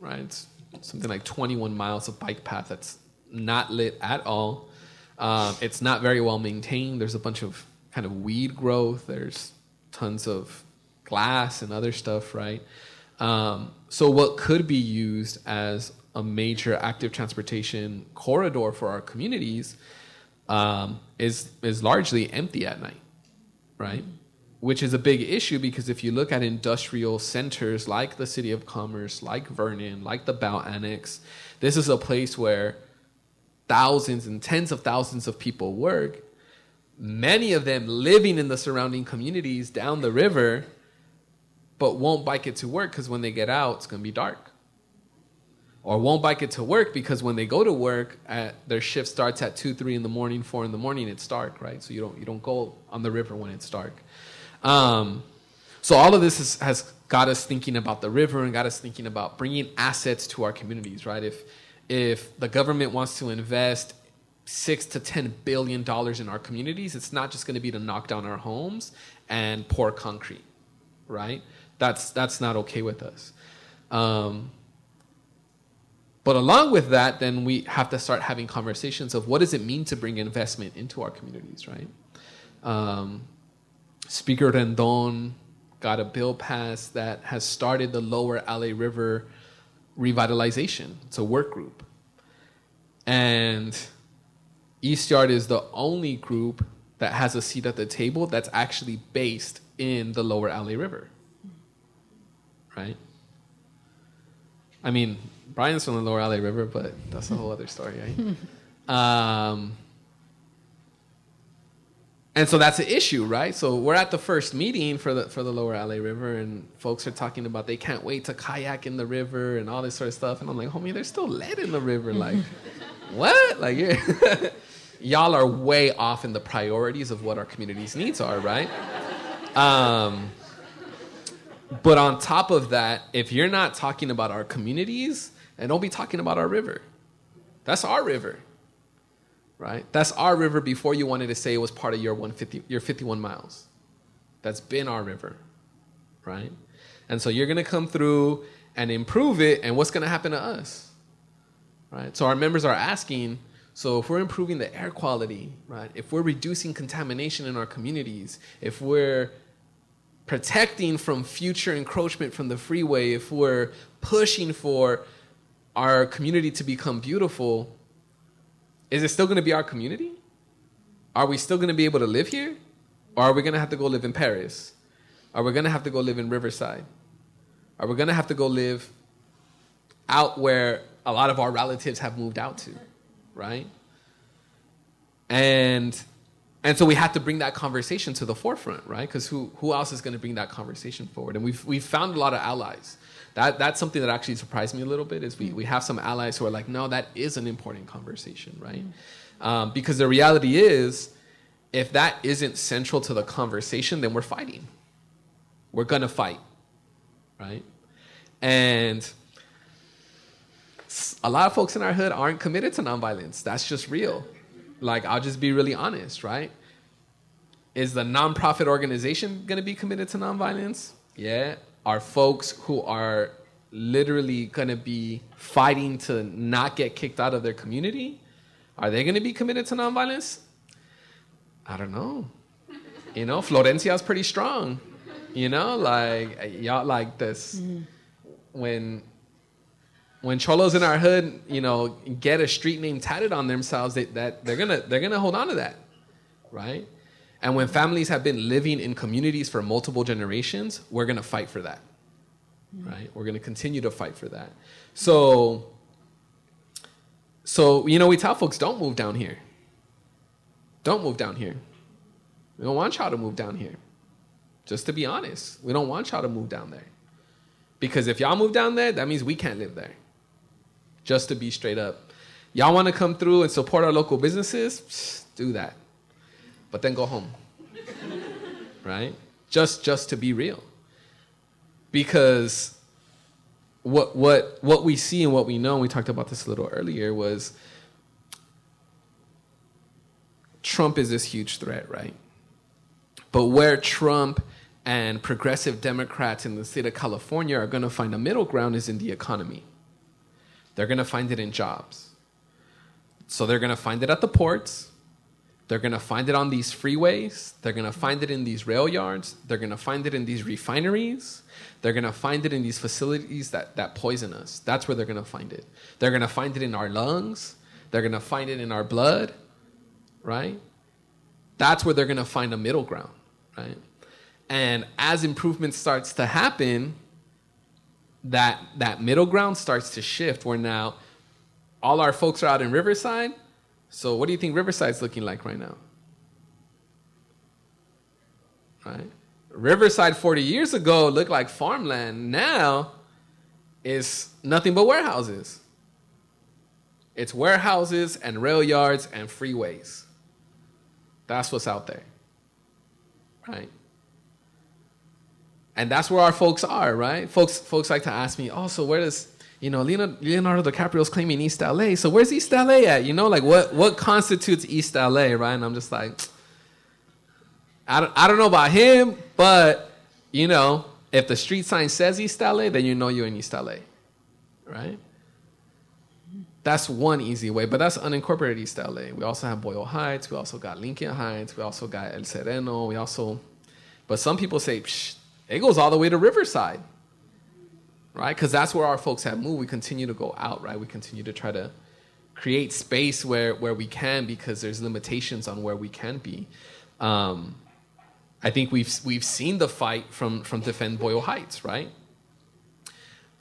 right? It's something like 21 miles of bike path that's not lit at all. Um, it's not very well maintained. There's a bunch of kind of weed growth. There's tons of glass and other stuff, right? Um, so what could be used as a major active transportation corridor for our communities um, is is largely empty at night, right? Which is a big issue because if you look at industrial centers like the City of Commerce, like Vernon, like the Bow Annex, this is a place where thousands and tens of thousands of people work, many of them living in the surrounding communities down the river, but won't bike it to work because when they get out, it's going to be dark. Or won't bike it to work because when they go to work, at, their shift starts at two, three in the morning, four in the morning. It's dark, right? So you don't you don't go on the river when it's dark. Um, so all of this is, has got us thinking about the river and got us thinking about bringing assets to our communities, right? If if the government wants to invest six to ten billion dollars in our communities, it's not just going to be to knock down our homes and pour concrete, right? That's that's not okay with us. Um, but along with that, then we have to start having conversations of what does it mean to bring investment into our communities, right? Um, Speaker Rendon got a bill passed that has started the lower LA River revitalization. It's a work group. And East Yard is the only group that has a seat at the table that's actually based in the lower LA River. Right? I mean, Brian's from the lower LA River, but that's a whole other story, right? [LAUGHS] um, and so that's an issue, right? So we're at the first meeting for the for the Lower LA River, and folks are talking about they can't wait to kayak in the river and all this sort of stuff. And I'm like, homie, there's still lead in the river. Like, what? Like, [LAUGHS] y'all are way off in the priorities of what our community's needs are, right? Um, but on top of that, if you're not talking about our communities, and don't be talking about our river. That's our river right? That's our river before you wanted to say it was part of your 150, your 51 miles. That's been our river, right? And so you're going to come through and improve it, and what's going to happen to us, right? So our members are asking, so if we're improving the air quality, right? If we're reducing contamination in our communities, if we're protecting from future encroachment from the freeway, if we're pushing for our community to become beautiful, is it still going to be our community? Are we still going to be able to live here? Or are we going to have to go live in Perris? Are we going to have to go live in Riverside? Are we going to have to go live out where a lot of our relatives have moved out to, right? And and so we have to bring that conversation to the forefront, right? Because who who else is going to bring that conversation forward? And we've we've found a lot of allies. That that's something that actually surprised me a little bit is we, we have some allies who are like no that is an important conversation right? Um, because the reality is if that isn't central to the conversation then we're fighting. We're gonna fight right? And a lot of folks in our hood aren't committed to nonviolence. That's just real like i'll just be really honest right is the nonprofit organization going to be committed to nonviolence yeah are folks who are literally going to be fighting to not get kicked out of their community? Are they going to be committed to nonviolence? I don't know. You know, Florencia is pretty strong. You know, like y'all like this mm-hmm. when when cholos in our hood, you know, get a street name tatted on themselves, they, that they're gonna they're gonna hold on to that, right? And when families have been living in communities for multiple generations, we're going to fight for that. Mm-hmm. Right? We're going to continue to fight for that. So so, you know, we tell folks don't move down here. Don't move down here. We don't want y'all to move down here. Just to be honest, we don't want y'all to move down there. Because if y'all move down there, that means we can't live there. Just to be straight up. Y'all want to come through and support our local businesses? do that. But then go home. [LAUGHS] right? Just just to be real. Because what what what we see and what we know, and we talked about this a little earlier, was Trump is this huge threat, right? But where Trump and progressive Democrats in the state of California are going to find a middle ground is in the economy. They're going to find it in jobs. So they're going to find it at the ports. They're going to find it on these freeways. They're going to find it in these rail yards. They're going to find it in these refineries. They're going to find it in these facilities that, that poison us. That's where they're going to find it. They're going to find it in our lungs. They're going to find it in our blood, right? That's where they're going to find a middle ground, right? And as improvement starts to happen, that, that middle ground starts to shift where now all our folks are out in Riverside. So, what do you think Riverside's looking like right now? Right? Riverside 40 years ago looked like farmland. Now it's nothing but warehouses. It's warehouses and rail yards and freeways. That's what's out there. Right? And that's where our folks are, right? Folks folks like to ask me, "Oh, so where does, you know, Leonardo DiCaprio's claiming East LA. So where's East LA at? You know, like what what constitutes East LA, right?" And I'm just like, I don't, I don't know about him, but you know, if the street sign says East LA, then you know you're in East LA, right? That's one easy way, but that's unincorporated East LA. We also have Boyle Heights. We also got Lincoln Heights. We also got El Sereno. We also, but some people say it goes all the way to Riverside, right? Because that's where our folks have moved. We continue to go out, right? We continue to try to create space where where we can because there's limitations on where we can be. Um, I think we've we've seen the fight from from Defend Boyle Heights, right?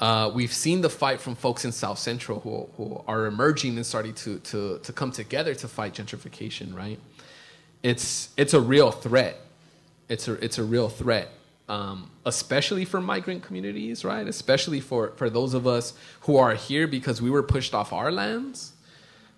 Uh, we've seen the fight from folks in South Central who, who are emerging and starting to, to, to come together to fight gentrification, right? It's, it's a real threat. It's a, it's a real threat, um, especially for migrant communities, right? Especially for, for those of us who are here because we were pushed off our lands,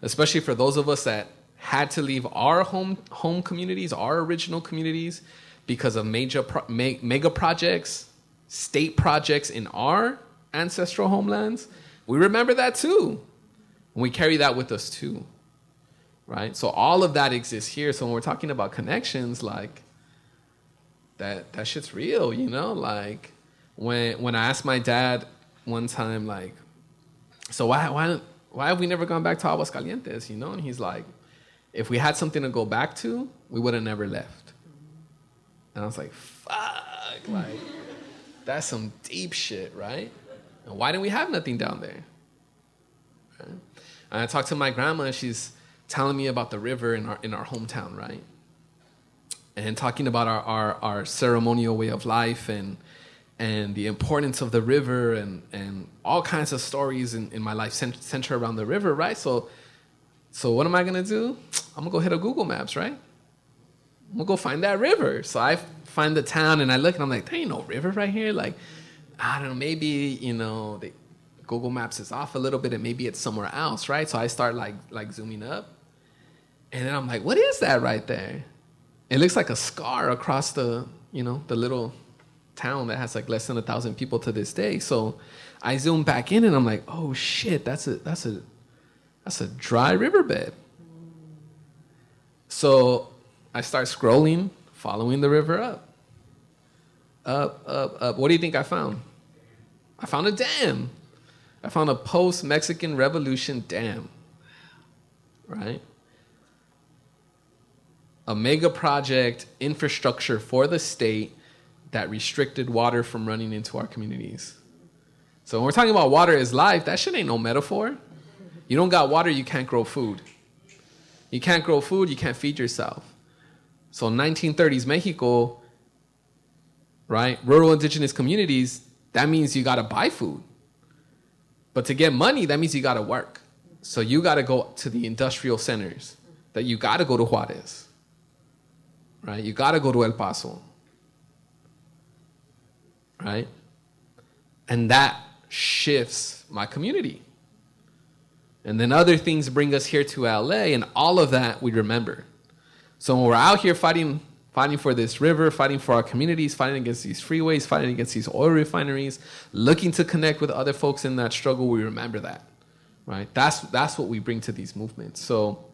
especially for those of us that had to leave our home, home communities, our original communities, because of major pro- me- mega projects, state projects in our ancestral homelands. We remember that too. And we carry that with us too. Right? So all of that exists here. So when we're talking about connections, like that that shit's real, you know? Like when when I asked my dad one time, like, so why why why have we never gone back to Aguascalientes, you know? And he's like, if we had something to go back to, we would have never left. And I was like, fuck, like, that's some deep shit, right? And why didn't we have nothing down there? Right? And I talked to my grandma, and she's telling me about the river in our, in our hometown, right? And talking about our, our, our ceremonial way of life and, and the importance of the river and, and all kinds of stories in, in my life center around the river, right? So, so what am I gonna do? I'm gonna go hit a Google Maps, right? I'm gonna go find that river. So I find the town and I look and I'm like, there ain't no river right here. Like, I don't know, maybe, you know, Google Maps is off a little bit and maybe it's somewhere else, right? So I start like like zooming up. And then I'm like, what is that right there? It looks like a scar across the, you know, the little town that has like less than a thousand people to this day. So I zoom back in and I'm like, oh shit, that's a that's a that's a dry riverbed. So I start scrolling, following the river up. Up, up, up. What do you think I found? I found a dam. I found a post Mexican Revolution dam. Right? A mega project infrastructure for the state that restricted water from running into our communities. So when we're talking about water is life, that shit ain't no metaphor. You don't got water, you can't grow food. You can't grow food, you can't feed yourself. So 1930s Mexico, right? Rural indigenous communities, that means you got to buy food. But to get money, that means you got to work. So you got to go to the industrial centers. That you got to go to Juarez. Right? You got to go to El Paso. Right? And that shifts my community. And then other things bring us here to LA, and all of that we remember. So when we're out here fighting, fighting for this river, fighting for our communities, fighting against these freeways, fighting against these oil refineries, looking to connect with other folks in that struggle, we remember that, right? That's that's what we bring to these movements. So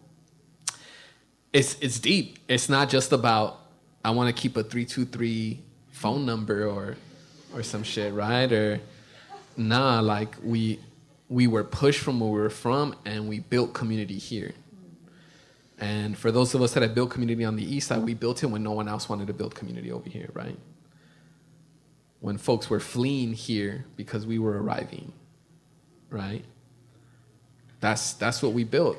it's it's deep. It's not just about I want to keep a three two three phone number or or some shit, right? Or nah, like we we were pushed from where we were from and we built community here. And for those of us that have built community on the east side, we built it when no one else wanted to build community over here, right? When folks were fleeing here because we were arriving, right? That's that's what we built.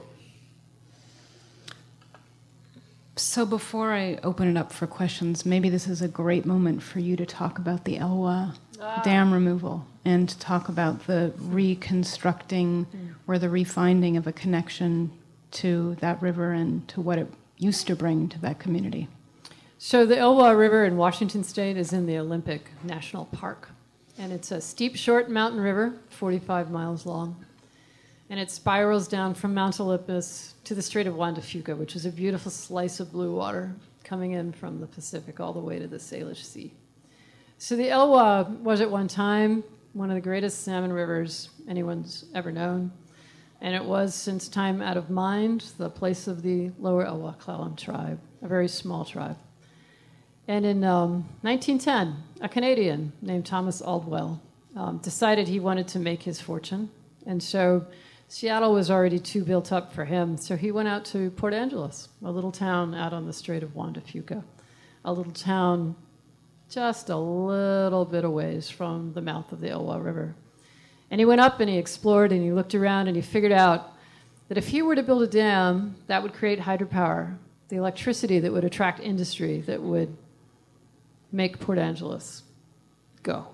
So before I open it up for questions, maybe this is a great moment for you to talk about the Elwha ah. dam removal and to talk about the reconstructing mm. or the refinding of a connection to that river and to what it used to bring to that community. So the Elwha River in Washington State is in the Olympic National Park, and it's a steep, short mountain river, 45 miles long, and it spirals down from Mount Olympus to the Strait of Juan de Fuca, which is a beautiful slice of blue water coming in from the Pacific all the way to the Salish Sea. So the Elwha was at one time one of the greatest salmon rivers anyone's ever known. And it was, since time out of mind, the place of the Lower Elwha Klallam tribe, a very small tribe. And in um, 1910, a Canadian named Thomas Aldwell um, decided he wanted to make his fortune. And so Seattle was already too built up for him. So he went out to Port Angeles, a little town out on the Strait of Juan de Fuca, a little town just a little bit of ways from the mouth of the Elwha River. And he went up and he explored and he looked around and he figured out that if he were to build a dam, that would create hydropower, the electricity that would attract industry that would make Port Angeles go.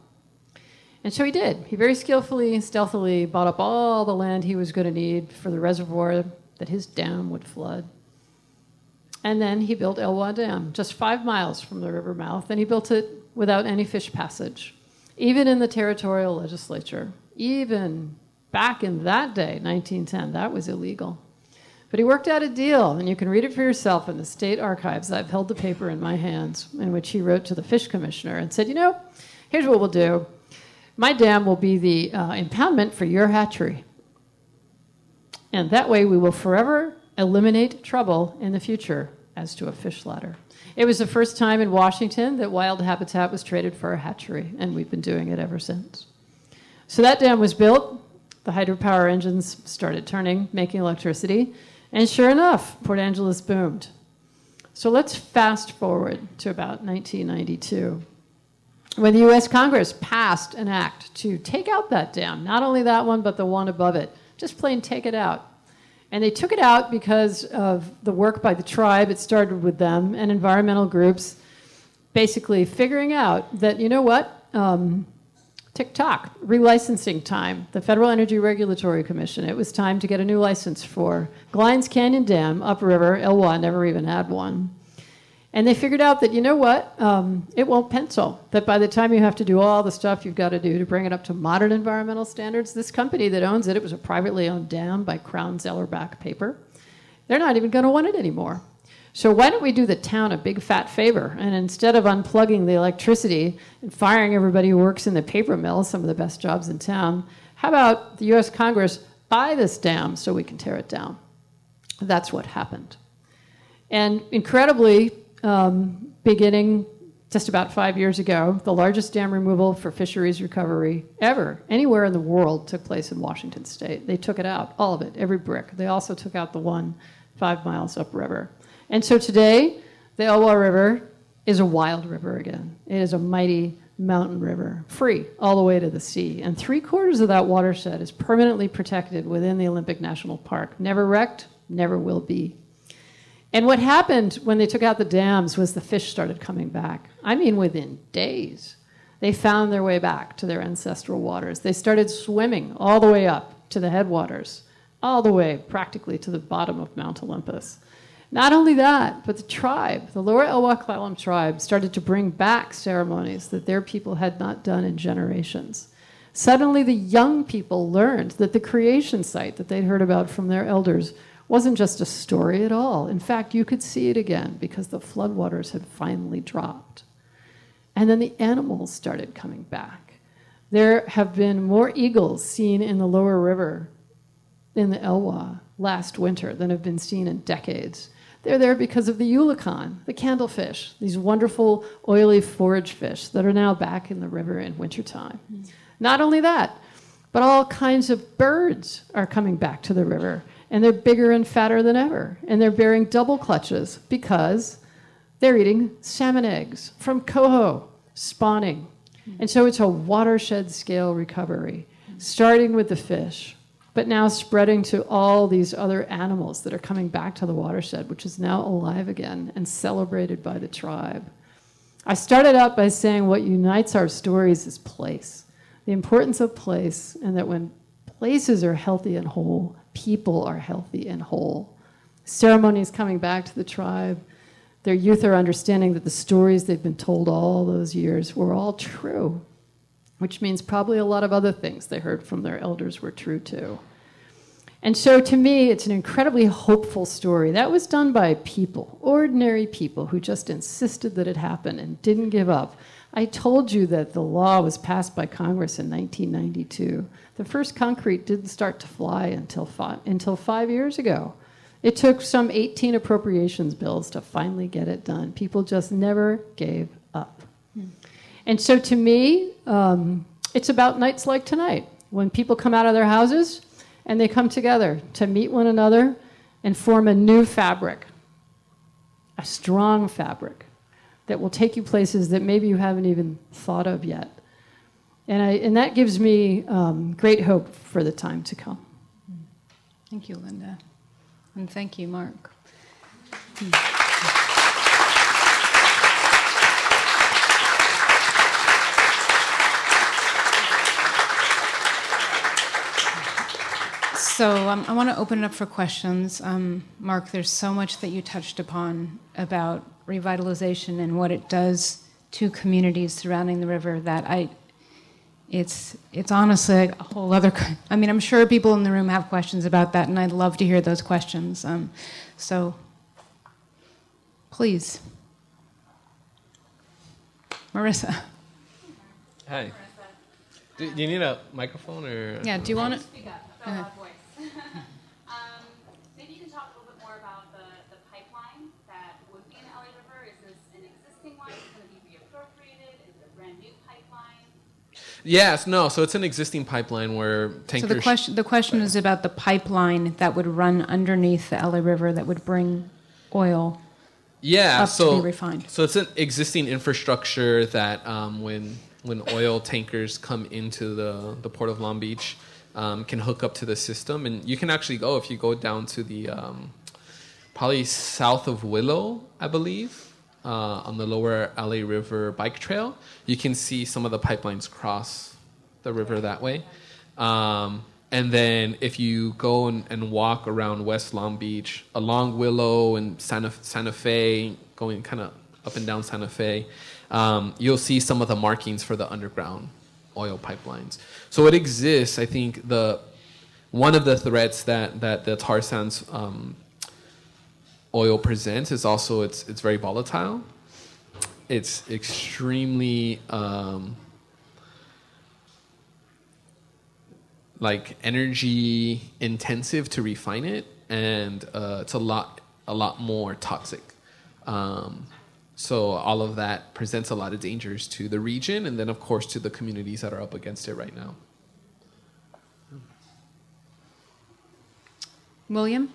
And so he did. He very skillfully, stealthily bought up all the land he was going to need for the reservoir that his dam would flood. And then he built Elwha Dam, just five miles from the river mouth, and he built it without any fish passage. Even in the territorial legislature, even back in that day, 1910, that was illegal. But he worked out a deal, and you can read it for yourself in the state archives. I've held the paper in my hands, in which he wrote to the fish commissioner and said, You know, here's what we'll do. My dam will be the uh, impoundment for your hatchery. And that way we will forever eliminate trouble in the future as to a fish ladder. It was the first time in Washington that wild habitat was traded for a hatchery, and we've been doing it ever since. So that dam was built, the hydropower engines started turning, making electricity, and sure enough, Port Angeles boomed. So let's fast forward to about 1992 when the US Congress passed an act to take out that dam, not only that one, but the one above it. Just plain take it out. And they took it out because of the work by the tribe. It started with them and environmental groups basically figuring out that, you know what? Um, tick tock, relicensing time. The Federal Energy Regulatory Commission, it was time to get a new license for Glines Canyon Dam, upriver. Elwha never even had one. And they figured out that, you know what, um, it won't pencil. That by the time you have to do all the stuff you've got to do to bring it up to modern environmental standards, this company that owns it, it was a privately owned dam by Crown Zellerbach Paper, they're not even going to want it anymore. So why don't we do the town a big fat favor? And instead of unplugging the electricity and firing everybody who works in the paper mill, some of the best jobs in town, how about the US Congress buy this dam so we can tear it down? That's what happened. And incredibly, um, beginning just about five years ago, the largest dam removal for fisheries recovery ever, anywhere in the world, took place in Washington state. They took it out, all of it, every brick. They also took out the one five miles upriver. And so today, the Elwha River is a wild river again. It is a mighty mountain river, free all the way to the sea. And three quarters of that watershed is permanently protected within the Olympic National Park. Never wrecked, never will be. And what happened when they took out the dams was the fish started coming back. I mean, within days, they found their way back to their ancestral waters. They started swimming all the way up to the headwaters, all the way practically to the bottom of Mount Olympus. Not only that, but the tribe, the Lower Elwha tribe, started to bring back ceremonies that their people had not done in generations. Suddenly, the young people learned that the creation site that they'd heard about from their elders wasn't just a story at all. In fact, you could see it again because the floodwaters had finally dropped. And then the animals started coming back. There have been more eagles seen in the lower river in the Elwha last winter than have been seen in decades. They're there because of the eulachon, the candlefish, these wonderful oily forage fish that are now back in the river in wintertime. Mm. Not only that, but all kinds of birds are coming back to the river, and they're bigger and fatter than ever, and they're bearing double clutches because they're eating salmon eggs from coho, spawning. And so it's a watershed scale recovery, starting with the fish but now spreading to all these other animals that are coming back to the watershed, which is now alive again and celebrated by the tribe. I started out by saying what unites our stories is place, the importance of place, and that when places are healthy and whole, people are healthy and whole. Ceremonies coming back to the tribe, their youth are understanding that the stories they've been told all those years were all true which means probably a lot of other things they heard from their elders were true too. And so to me, it's an incredibly hopeful story. That was done by people, ordinary people who just insisted that it happen and didn't give up. I told you that the law was passed by Congress in 1992. The first concrete didn't start to fly until five, until five years ago. It took some 18 appropriations bills to finally get it done. People just never gave up. Mm. And so to me, um, it's about nights like tonight when people come out of their houses and they come together to meet one another and form a new fabric, a strong fabric that will take you places that maybe you haven't even thought of yet. And, I, and that gives me um, great hope for the time to come. Thank you, Lynda. And thank you, Mark. So um, I want to open it up for questions. Um, Mark, there's so much that you touched upon about revitalization and what it does to communities surrounding the river that I, it's it's honestly a whole other. [LAUGHS] I mean, I'm sure people in the room have questions about that, and I'd love to hear those questions. Um, so, please, Marissa. Hi. Do, do you need a microphone or? Yeah. Do you want it? um, [LAUGHS] maybe you can talk a little bit more about the, the pipeline that would be in the LA River. Is this an existing one? Is it going to be reappropriated? Is it a brand new pipeline? Yes, no. So it's an existing pipeline where tankers. So the question, the question is about the pipeline that would run underneath the LA River that would bring oil. Yeah, so so it's an existing infrastructure that um, when when oil tankers come into the the port of Long Beach, um, can hook up to the system, and you can actually go if you go down to the um, probably south of Willow, I believe, uh, on the lower LA River bike trail. You can see some of the pipelines cross the river that way. Um, and then if you go and, and, walk around West Long Beach, along Willow and Santa, Santa Fe, going kind of up and down Santa Fe, um, you'll see some of the markings for the underground oil pipelines. So it exists. I think the one of the threats that that the tar sands um, oil presents is also it's it's very volatile. It's extremely um, like energy intensive to refine it, and uh, it's a lot a lot more toxic. Um, so all of that presents a lot of dangers to the region and then of course to the communities that are up against it right now. William?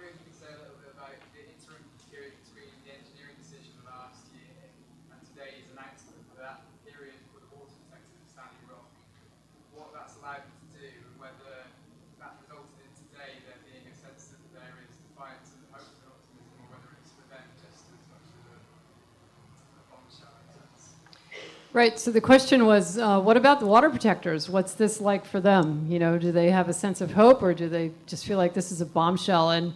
wondering if you could say a little bit about the interim period between the engineering decision Right. So the question was, uh, what about the water protectors? What's this like for them? You know, do they have a sense of hope, or do they just feel like this is a bombshell? And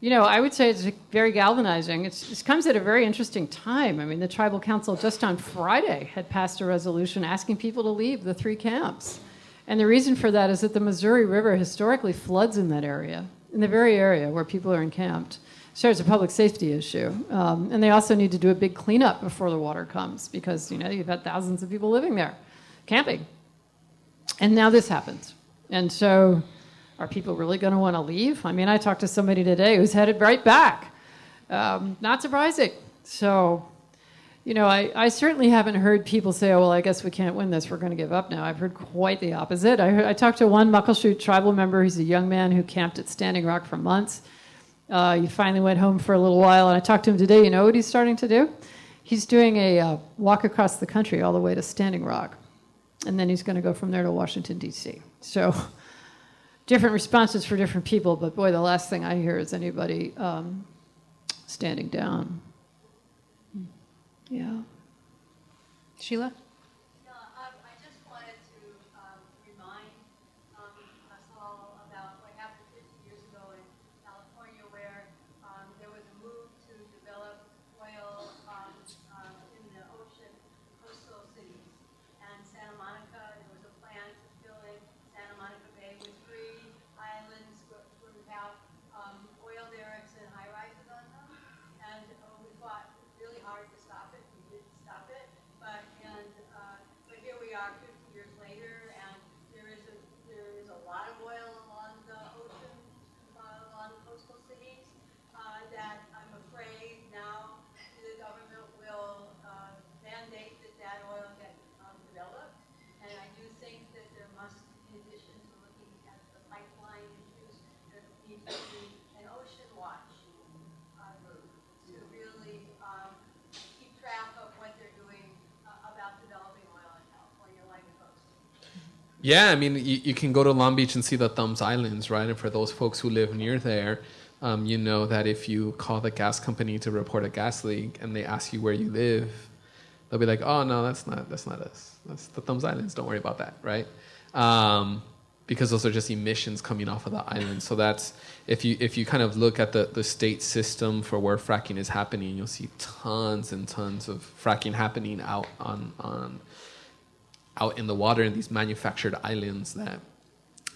you know, I would say it's very galvanizing. It's, it comes at a very interesting time. I mean, the tribal council just on Friday had passed a resolution asking people to leave the three camps. And the reason for that is that the Missouri River historically floods in that area, in the very area where people are encamped. So it's a public safety issue. Um, and they also need to do a big cleanup before the water comes because, you know, you've had thousands of people living there, camping. And now this happens. And so are people really going to want to leave? I mean, I talked to somebody today who's headed right back. Um, not surprising. So, you know, I, I, certainly haven't heard people say, oh, well, I guess we can't win this. We're going to give up now. I've heard quite the opposite. I, heard, I talked to one Muckleshoot tribal member. He's a young man who camped at Standing Rock for months. Uh, he finally went home for a little while, and I talked to him today. You know what he's starting to do? He's doing a uh, walk across the country all the way to Standing Rock, and then he's going to go from there to Washington D.C. So, [LAUGHS] different responses for different people. But boy, the last thing I hear is anybody um, standing down. Yeah. Sheila. Yeah, I mean, you, you, can go to Long Beach and see the THUMS Islands, right? And for those folks who live near there, um, you know that if you call the gas company to report a gas leak and they ask you where you live, they'll be like, "Oh no, that's not that's not us. That's the THUMS Islands. Don't worry about that, right?" Um, because those are just emissions coming off of the island. So that's if you if you kind of look at the, the state system for where fracking is happening, you'll see tons and tons of fracking happening out on on out in the water in these manufactured islands that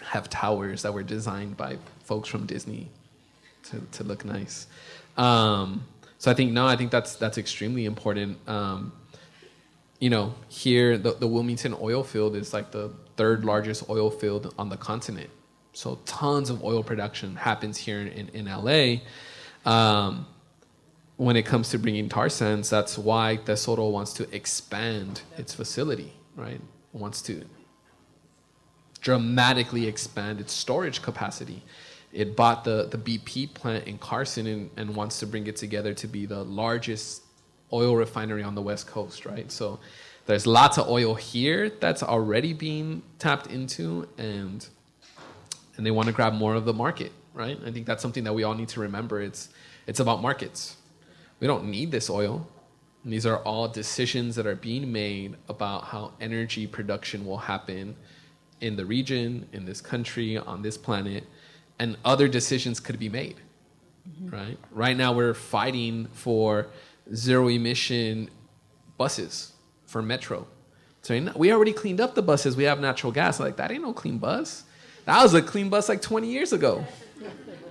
have towers that were designed by folks from Disney to, to look nice. Um, so I think no, I think that's that's extremely important. Um, you know, here the, the Wilmington oil field is like the third largest oil field on the continent. So tons of oil production happens here in, in, LA. Um, when it comes to bringing tar sands, that's why Tesoro wants to expand its facility, right? Wants to dramatically expand its storage capacity. It bought the, the BP plant in Carson and, and wants to bring it together to be the largest oil refinery on the West Coast, right? So there's lots of oil here that's already being tapped into and and they want to grab more of the market, right? I think that's something that we all need to remember. It's it's about markets. We don't need this oil. And these are all decisions that are being made about how energy production will happen in the region, in this country, on this planet, and other decisions could be made. Mm-hmm. Right? Right now we're fighting for zero emission buses for metro. So we already cleaned up the buses. We have natural gas. Like that ain't no clean bus. That was a clean bus like 20 years ago [LAUGHS]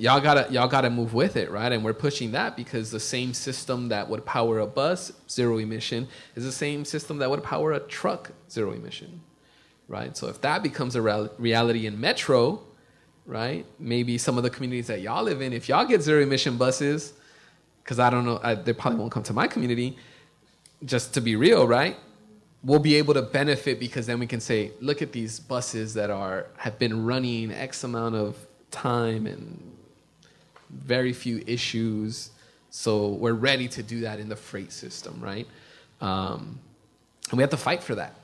y'all gotta y'all gotta move with it, right? And we're pushing that because the same system that would power a bus zero emission is the same system that would power a truck zero emission, right? So if that becomes a reality in metro, right? Maybe some of the communities that y'all live in, if y'all get zero emission buses, because I don't know, I, they probably won't come to my community. Just to be real, right? We'll be able to benefit because then we can say, look at these buses that are have been running X amount of time and very few issues. So we're ready to do that in the freight system, right? Um, and we have to fight for that,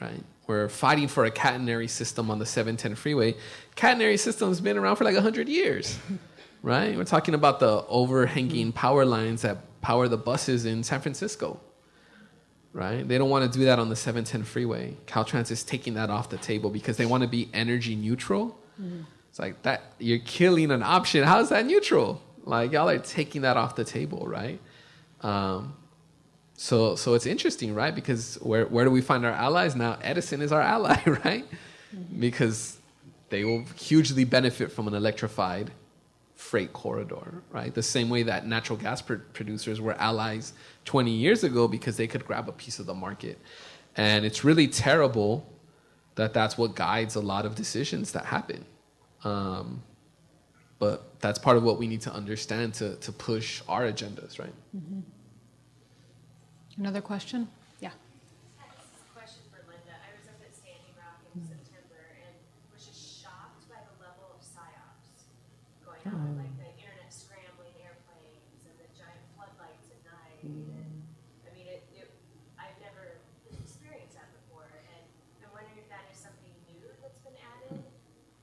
right? We're fighting for a catenary system on the 710 freeway. Catenary system's been around for like 100 years, [LAUGHS] right? We're talking about the overhanging power lines that power the buses in San Francisco, right? They don't want to do that on the 710 freeway. Caltrans is taking that off the table because they want to be energy neutral. Mm-hmm. It's like that you're killing an option. How is that neutral? Like y'all are taking that off the table, right? Um, so so it's interesting, right? Because where where do we find our allies now? Edison is our ally, [LAUGHS] right? Because they will hugely benefit from an electrified freight corridor, right? The same way that natural gas pr- producers were allies 20 years ago because they could grab a piece of the market. And it's really terrible that that's what guides a lot of decisions that happen. Um, but that's part of what we need to understand to, to push our agendas, right? Mm-hmm. Another question? Question for Lynda. I was up at Standing Rock in mm-hmm. mm. like the internet scrambling airplanes and the giant floodlights at night. Mm. And I mean, it, it, I've never experienced that before, and I'm wondering if that is something new that's been added,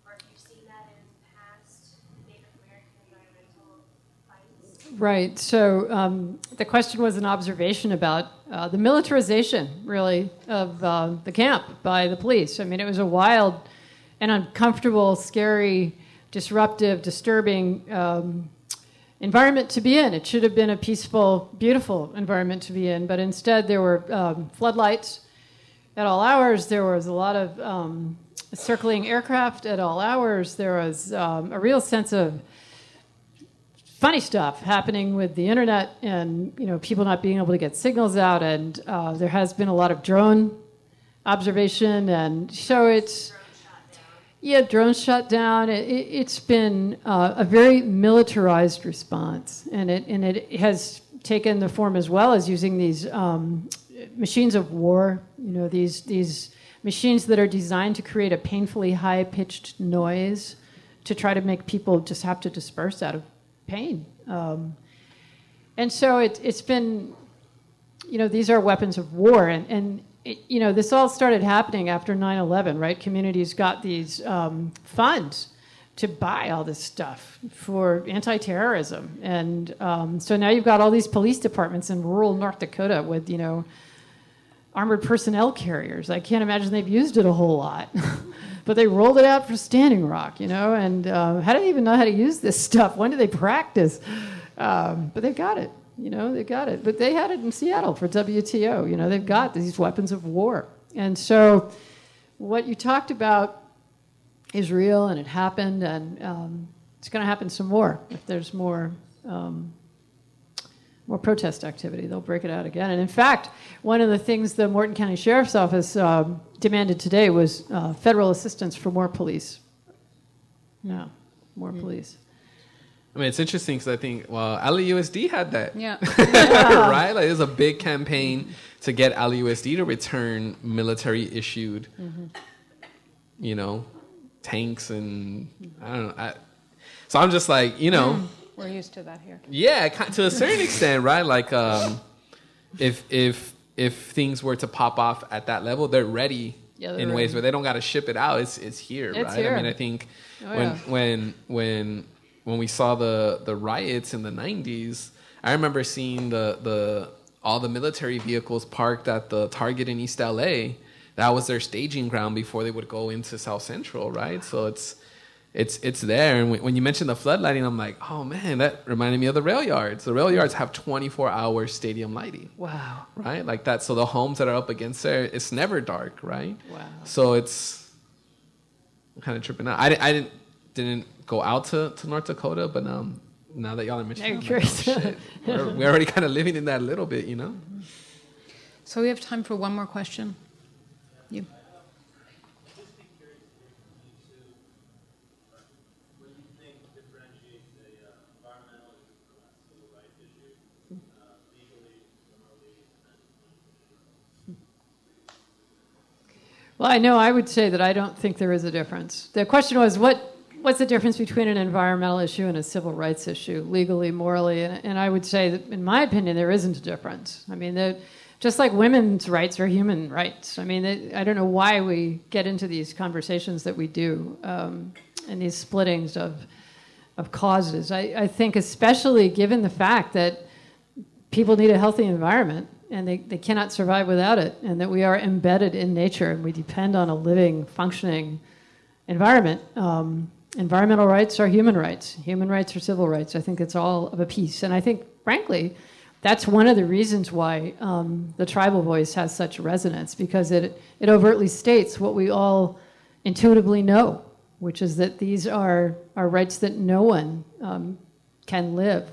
or if you've seen that in past Native American environmental fights. Right. So um, the question was an observation about uh, the militarization, really, of uh, the camp by the police. I mean, it was a wild and uncomfortable, scary disruptive, disturbing um, environment to be in. It should have been a peaceful, beautiful environment to be in, but instead there were um, floodlights at all hours. There was a lot of um, circling aircraft at all hours. There was um, a real sense of funny stuff happening with the internet and you know people not being able to get signals out and uh, there has been a lot of drone observation and so it's yeah, drones shut down. It, has been uh, a very militarized response, and it and it has taken the form as well as using these um, machines of war. You know, these these machines that are designed to create a painfully high pitched noise to try to make people just have to disperse out of pain. Um, and so it, it's been, you know, these are weapons of war, and and you know, this all started happening after 9 11, right? Communities got these um, funds to buy all this stuff for anti terrorism. And um, so now you've got all these police departments in rural North Dakota with, you know, armored personnel carriers. I can't imagine they've used it a whole lot. [LAUGHS] but they rolled it out for Standing Rock, you know, and uh, how do they even know how to use this [LAUGHS] stuff? When do they practice? Um, but they've got it. You know, they've got it. But they had it in Seattle for WTO. You know, they've got these weapons of war. And so what you talked about is real and it happened, and um, it's going to happen some more if there's more. Um, more protest activity. They'll break it out again. And in fact, one of the things the Morton County Sheriff's Office um, demanded today was uh, federal assistance for more police. Yeah, more mm-hmm. police. I mean, it's interesting because I think, well, LAUSD had that. Yeah. [LAUGHS] right? Like, it was a big campaign to get LAUSD to return military issued, mm-hmm. you know, tanks and I don't know. I, so I'm just like, you know. Mm. We're used to that here. Yeah, to a certain extent, right? Like, um, if if if things were to pop off at that level, they're ready yeah, in ready. ways where they don't got to ship it out. It's it's here, it's right? Here. I mean, I think oh, when yeah. when when when we saw the the riots in the 90s, I remember seeing the the all the military vehicles parked at the Target in East LA. That was their staging ground before they would go into South Central, right? So it's it's it's there. And when you mentioned the floodlighting, I'm like, oh man, that reminded me of the rail yards. The rail yards have 24 hour stadium lighting. Wow. Right, like that. So the homes that are up against there, it's never dark, right? Wow. So it's I'm kind of tripping out. I, I didn't didn't go out to, to North Dakota, but um, now that y'all are mentioning, like, oh, we're, we're already kind of living in that a little bit, you know. So we have time for one more question. You. Well, I know I would say that I don't think there is a difference. The question was what what's the difference between an environmental issue and a civil rights issue, legally, morally? And, and I would say that, in my opinion, there isn't a difference. I mean, just like women's rights are human rights. I mean, they, I don't know why we get into these conversations that we do um, and these splittings of of causes. I, I think, especially given the fact that people need a healthy environment and they, they cannot survive without it, and that we are embedded in nature and we depend on a living, functioning environment. Um, environmental rights are human rights, human rights are civil rights. I think it's all of a piece. And I think, frankly, that's one of the reasons why um, the tribal voice has such resonance because it, it overtly states what we all intuitively know, which is that these are, are rights that no one um, can live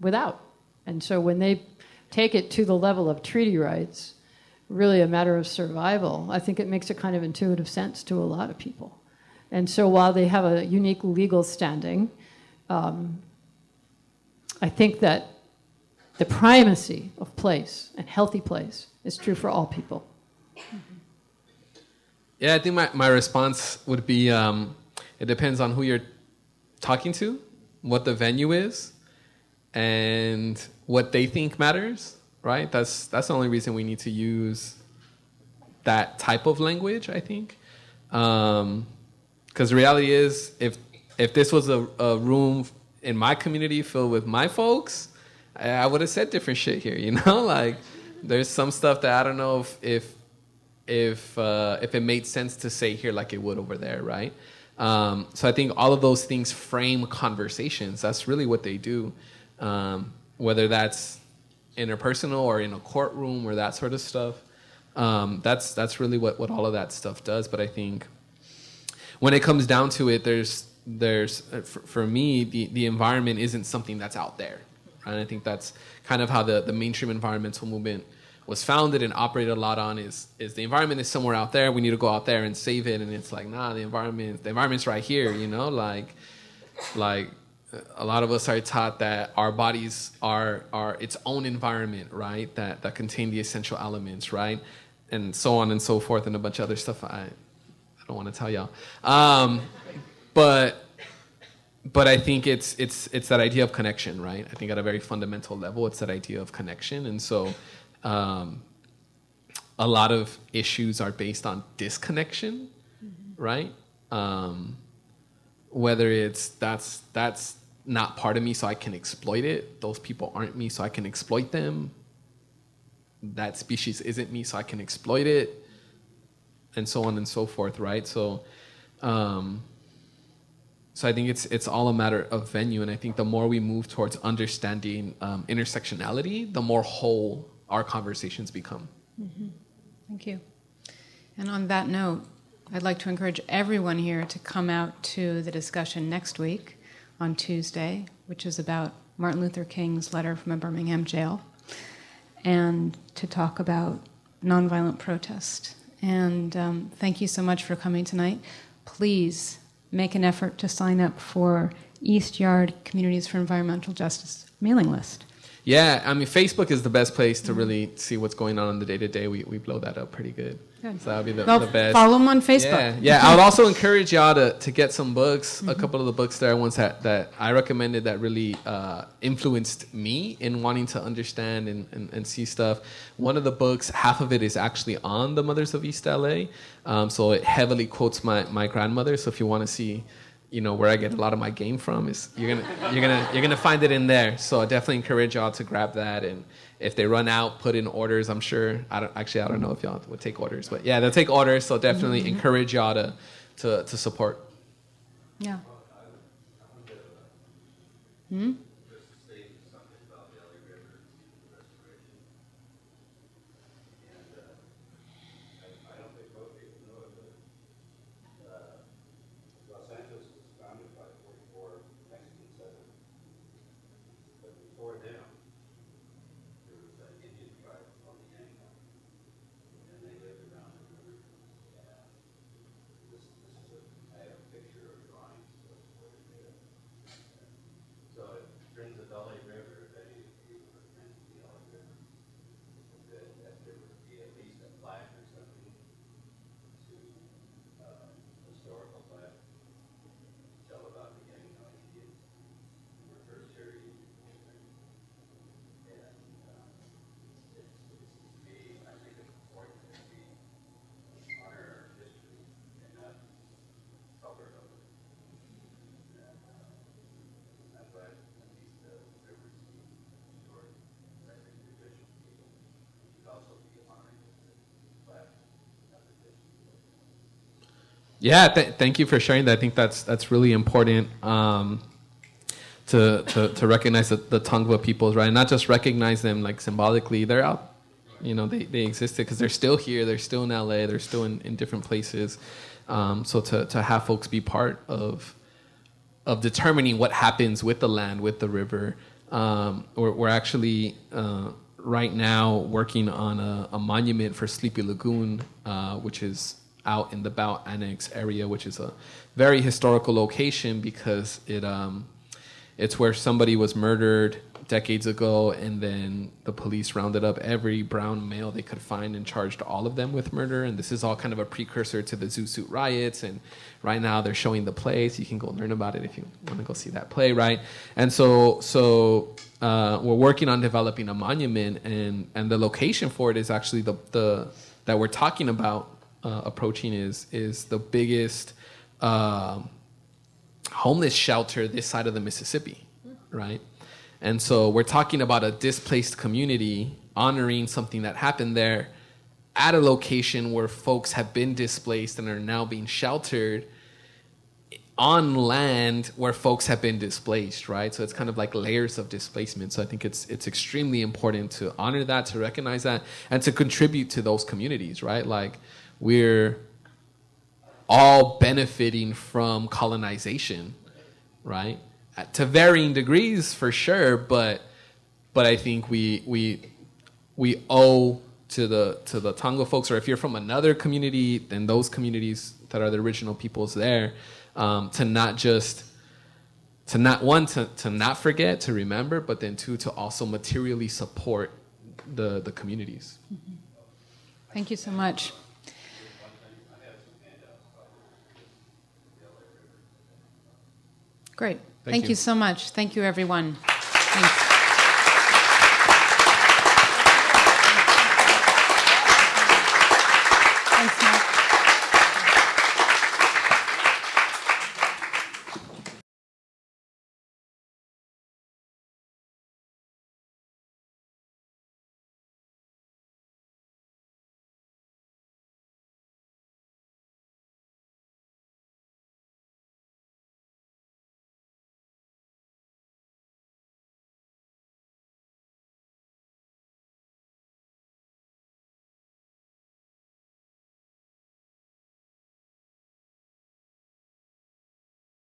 without. And so when they take it to the level of treaty rights, really a matter of survival, I think it makes a kind of intuitive sense to a lot of people. And so while they have a unique legal standing, um, I think that the primacy of place and healthy place is true for all people. Yeah, I think my, my response would be um, it depends on who you're talking to, what the venue is, and what they think matters, right? That's, that's the only reason we need to use that type of language, I think. Because um, the reality is, if, if this was a, a room in my community filled with my folks, I would have said different shit here, you [LAUGHS] know? Like, there's some stuff that I don't know if if if uh, if it made sense to say here like it would over there, right? Um, so I think all of those things frame conversations. That's really what they do, um, whether that's interpersonal or in a courtroom or that sort of stuff. Um, that's that's really what what all of that stuff does. But I think when it comes down to it, there's there's uh, for, for me the the environment isn't something that's out there and I think that's kind of how the, the mainstream environmental movement was founded and operated a lot on is is the environment is somewhere out there. We need to go out there and save it. And it's like, nah, the environment the environment's right here, you know, like like a lot of us are taught that our bodies are are its own environment, right? That that contain the essential elements, right? And so on and so forth and a bunch of other stuff I I don't want to tell y'all. Um, but but I think it's it's it's that idea of connection, right? I think at a very fundamental level, it's that idea of connection, and so um, a lot of issues are based on disconnection, mm-hmm. right? Um, whether it's that's that's not part of me, so I can exploit it. Those people aren't me, so I can exploit them. That species isn't me, so I can exploit it, and so on and so forth, right? So. Um, so I think it's it's all a matter of venue, and I think the more we move towards understanding um, intersectionality, the more whole our conversations become. Mm-hmm. Thank you. And on that note, I'd like to encourage everyone here to come out to the discussion next week on Tuesday, which is about Martin Luther King's letter from a Birmingham jail, and to talk about nonviolent protest. And um, thank you so much for coming tonight. Please make an effort to sign up for East Yard Communities for Environmental Justice mailing list. Yeah, I mean, Facebook is the best place to really see what's going on in the day to day. We we blow that up pretty good. good. So that'll be the, the, best. Follow them on Facebook. Yeah, yeah. I would [LAUGHS] also encourage y'all to, to get some books. Mm-hmm. A couple of the books there ones that, that I recommended that really uh, influenced me in wanting to understand and, and, and, see stuff. One of the books, half of it is actually on the Mothers of East LA. Um, so it heavily quotes my, my grandmother. So if you want to see you know where I get a lot of my game from is you're gonna you're gonna you're gonna find it in there. So I definitely encourage y'all to grab that and if they run out, put in orders. I'm sure I don't actually I don't know if y'all would take orders, but yeah, they'll take orders. So definitely mm-hmm. encourage y'all to to to support. Yeah. Hmm? Yeah, th- thank you for sharing that. I think that's that's really important um, to, to to recognize the, the Tongva peoples, right? And not just recognize them like symbolically. They're out, you know, they, they existed because they're still here. They're still in LA. They're still in, in different places. Um, so to to have folks be part of of determining what happens with the land, with the river, um, we're, we're actually uh, right now working on a, a, monument for Sleepy Lagoon, uh, which is out in the Bout Annex area, which is a very historical location because it um, it's where somebody was murdered decades ago, and then the police rounded up every brown male they could find and charged all of them with murder. And this is all kind of a precursor to the Suit riots. And right now they're showing the play, so you can go learn about it if you want to go see that play, right? And so, so uh, we're working on developing a monument, and and the location for it is actually the the that we're talking about uh, approaching is is the biggest. Uh, homeless shelter this side of the Mississippi, right? And so we're talking about a displaced community honoring something that happened there at a location where folks have been displaced and are now being sheltered on land where folks have been displaced, right? So it's kind of like layers of displacement. So I think it's it's extremely important to honor that, to recognize that, and to contribute to those communities, right? Like we're all benefiting from colonization, right? To varying degrees, for sure, but but I think we we we owe to the to the Tongva folks, or if you're from another community, then those communities that are the original peoples there, um, to not just to not one to, to not forget to remember, but then two to also materially support the the communities. Mm-hmm. Thank you so much. Great. Thank, Thank you. you. so much. Thank you, everyone. Thanks.